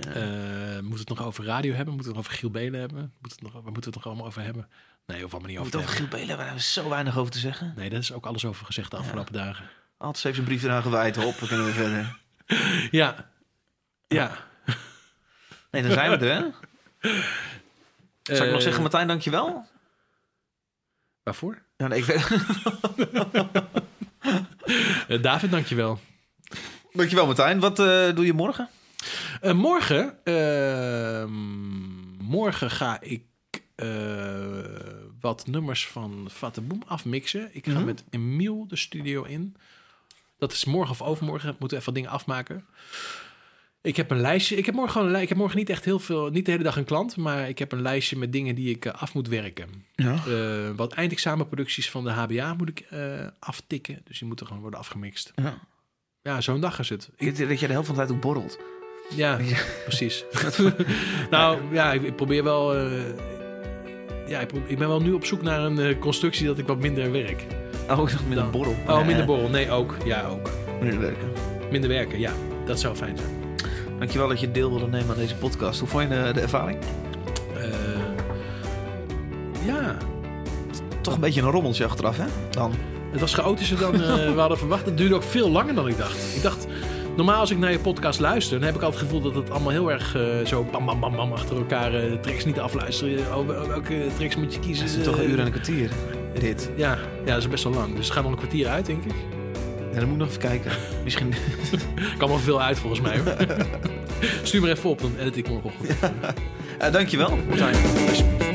moeten we het nog over radio hebben? Moeten we het nog over Giel Belen hebben? Moeten we het nog, waar moeten we het nog allemaal over hebben? Nee, of allemaal niet We over te over hebben. Giel Belen hebben we zo weinig over te zeggen. Nee, daar is ook alles over gezegd de afgelopen dagen. Altijd heeft zijn brief eraan gewijd. Hop, dan kunnen we verder. Ja. Ja. Nee, dan zijn we er, hè? Zou ik nog Eh, zeggen, Martijn, dankjewel? Waarvoor? Ja, nee, ik weet... Eh, David, dankjewel. Dankjewel, Martijn. Wat eh, doe je morgen? Morgen, ehm, morgen ga ik wat nummers van Fateboom afmixen. Ik ga Mhm. met Emiel de studio in. Dat is morgen of overmorgen. We moeten even wat dingen afmaken. Ik heb een lijstje. Ik heb morgen gewoon een Ik heb morgen niet echt heel veel. Niet de hele dag een klant. Maar ik heb een lijstje met dingen die ik eh, af moet werken. Ja. Eh, wat eindexamenproducties van de HBA moet ik eh, aftikken. Dus die moeten gewoon worden afgemixt. ja. Ja, zo'n dag is het. Ik, Dat je de helft van de tijd ook borrelt. ja, precies. nou ja, ik, ik probeer wel. eh, ja, ik, ben wel nu op zoek naar een eh, constructie dat ik wat minder werk. Oh, ik dacht Dan- borrel. Oh, minder borrel. Nee, ook. Ja, ook. Minder werken. Minder werken, ja. Dat zou fijn zijn. Dankjewel dat je deel wilde nemen aan deze podcast. Hoe vond je de, de ervaring? Eh, ja, Toch een beetje een rommeltje achteraf, hè? Dan. het was chaotischer dan eh, we hadden verwacht. Het duurde ook veel langer dan ik dacht. Ik dacht, normaal als ik naar je podcast luister, dan heb ik altijd het gevoel dat het allemaal heel erg eh, zo bam, bam, bam, bam achter elkaar eh, de tracks niet afluisteren. Oh, wel- welke tracks moet je kiezen? Het is toch een Eh, uur en een kwartier, rit. Ja, ja, dat is best wel lang. Dus het gaat nog een kwartier uit, denk ik. Ja, dan moet ik nog even kijken. Misschien... kan wel veel uit volgens mij. Hoor. Stuur maar even op, dan edit ik morgenochtend. Eh, dankjewel, Martijn. Alsjeblieft.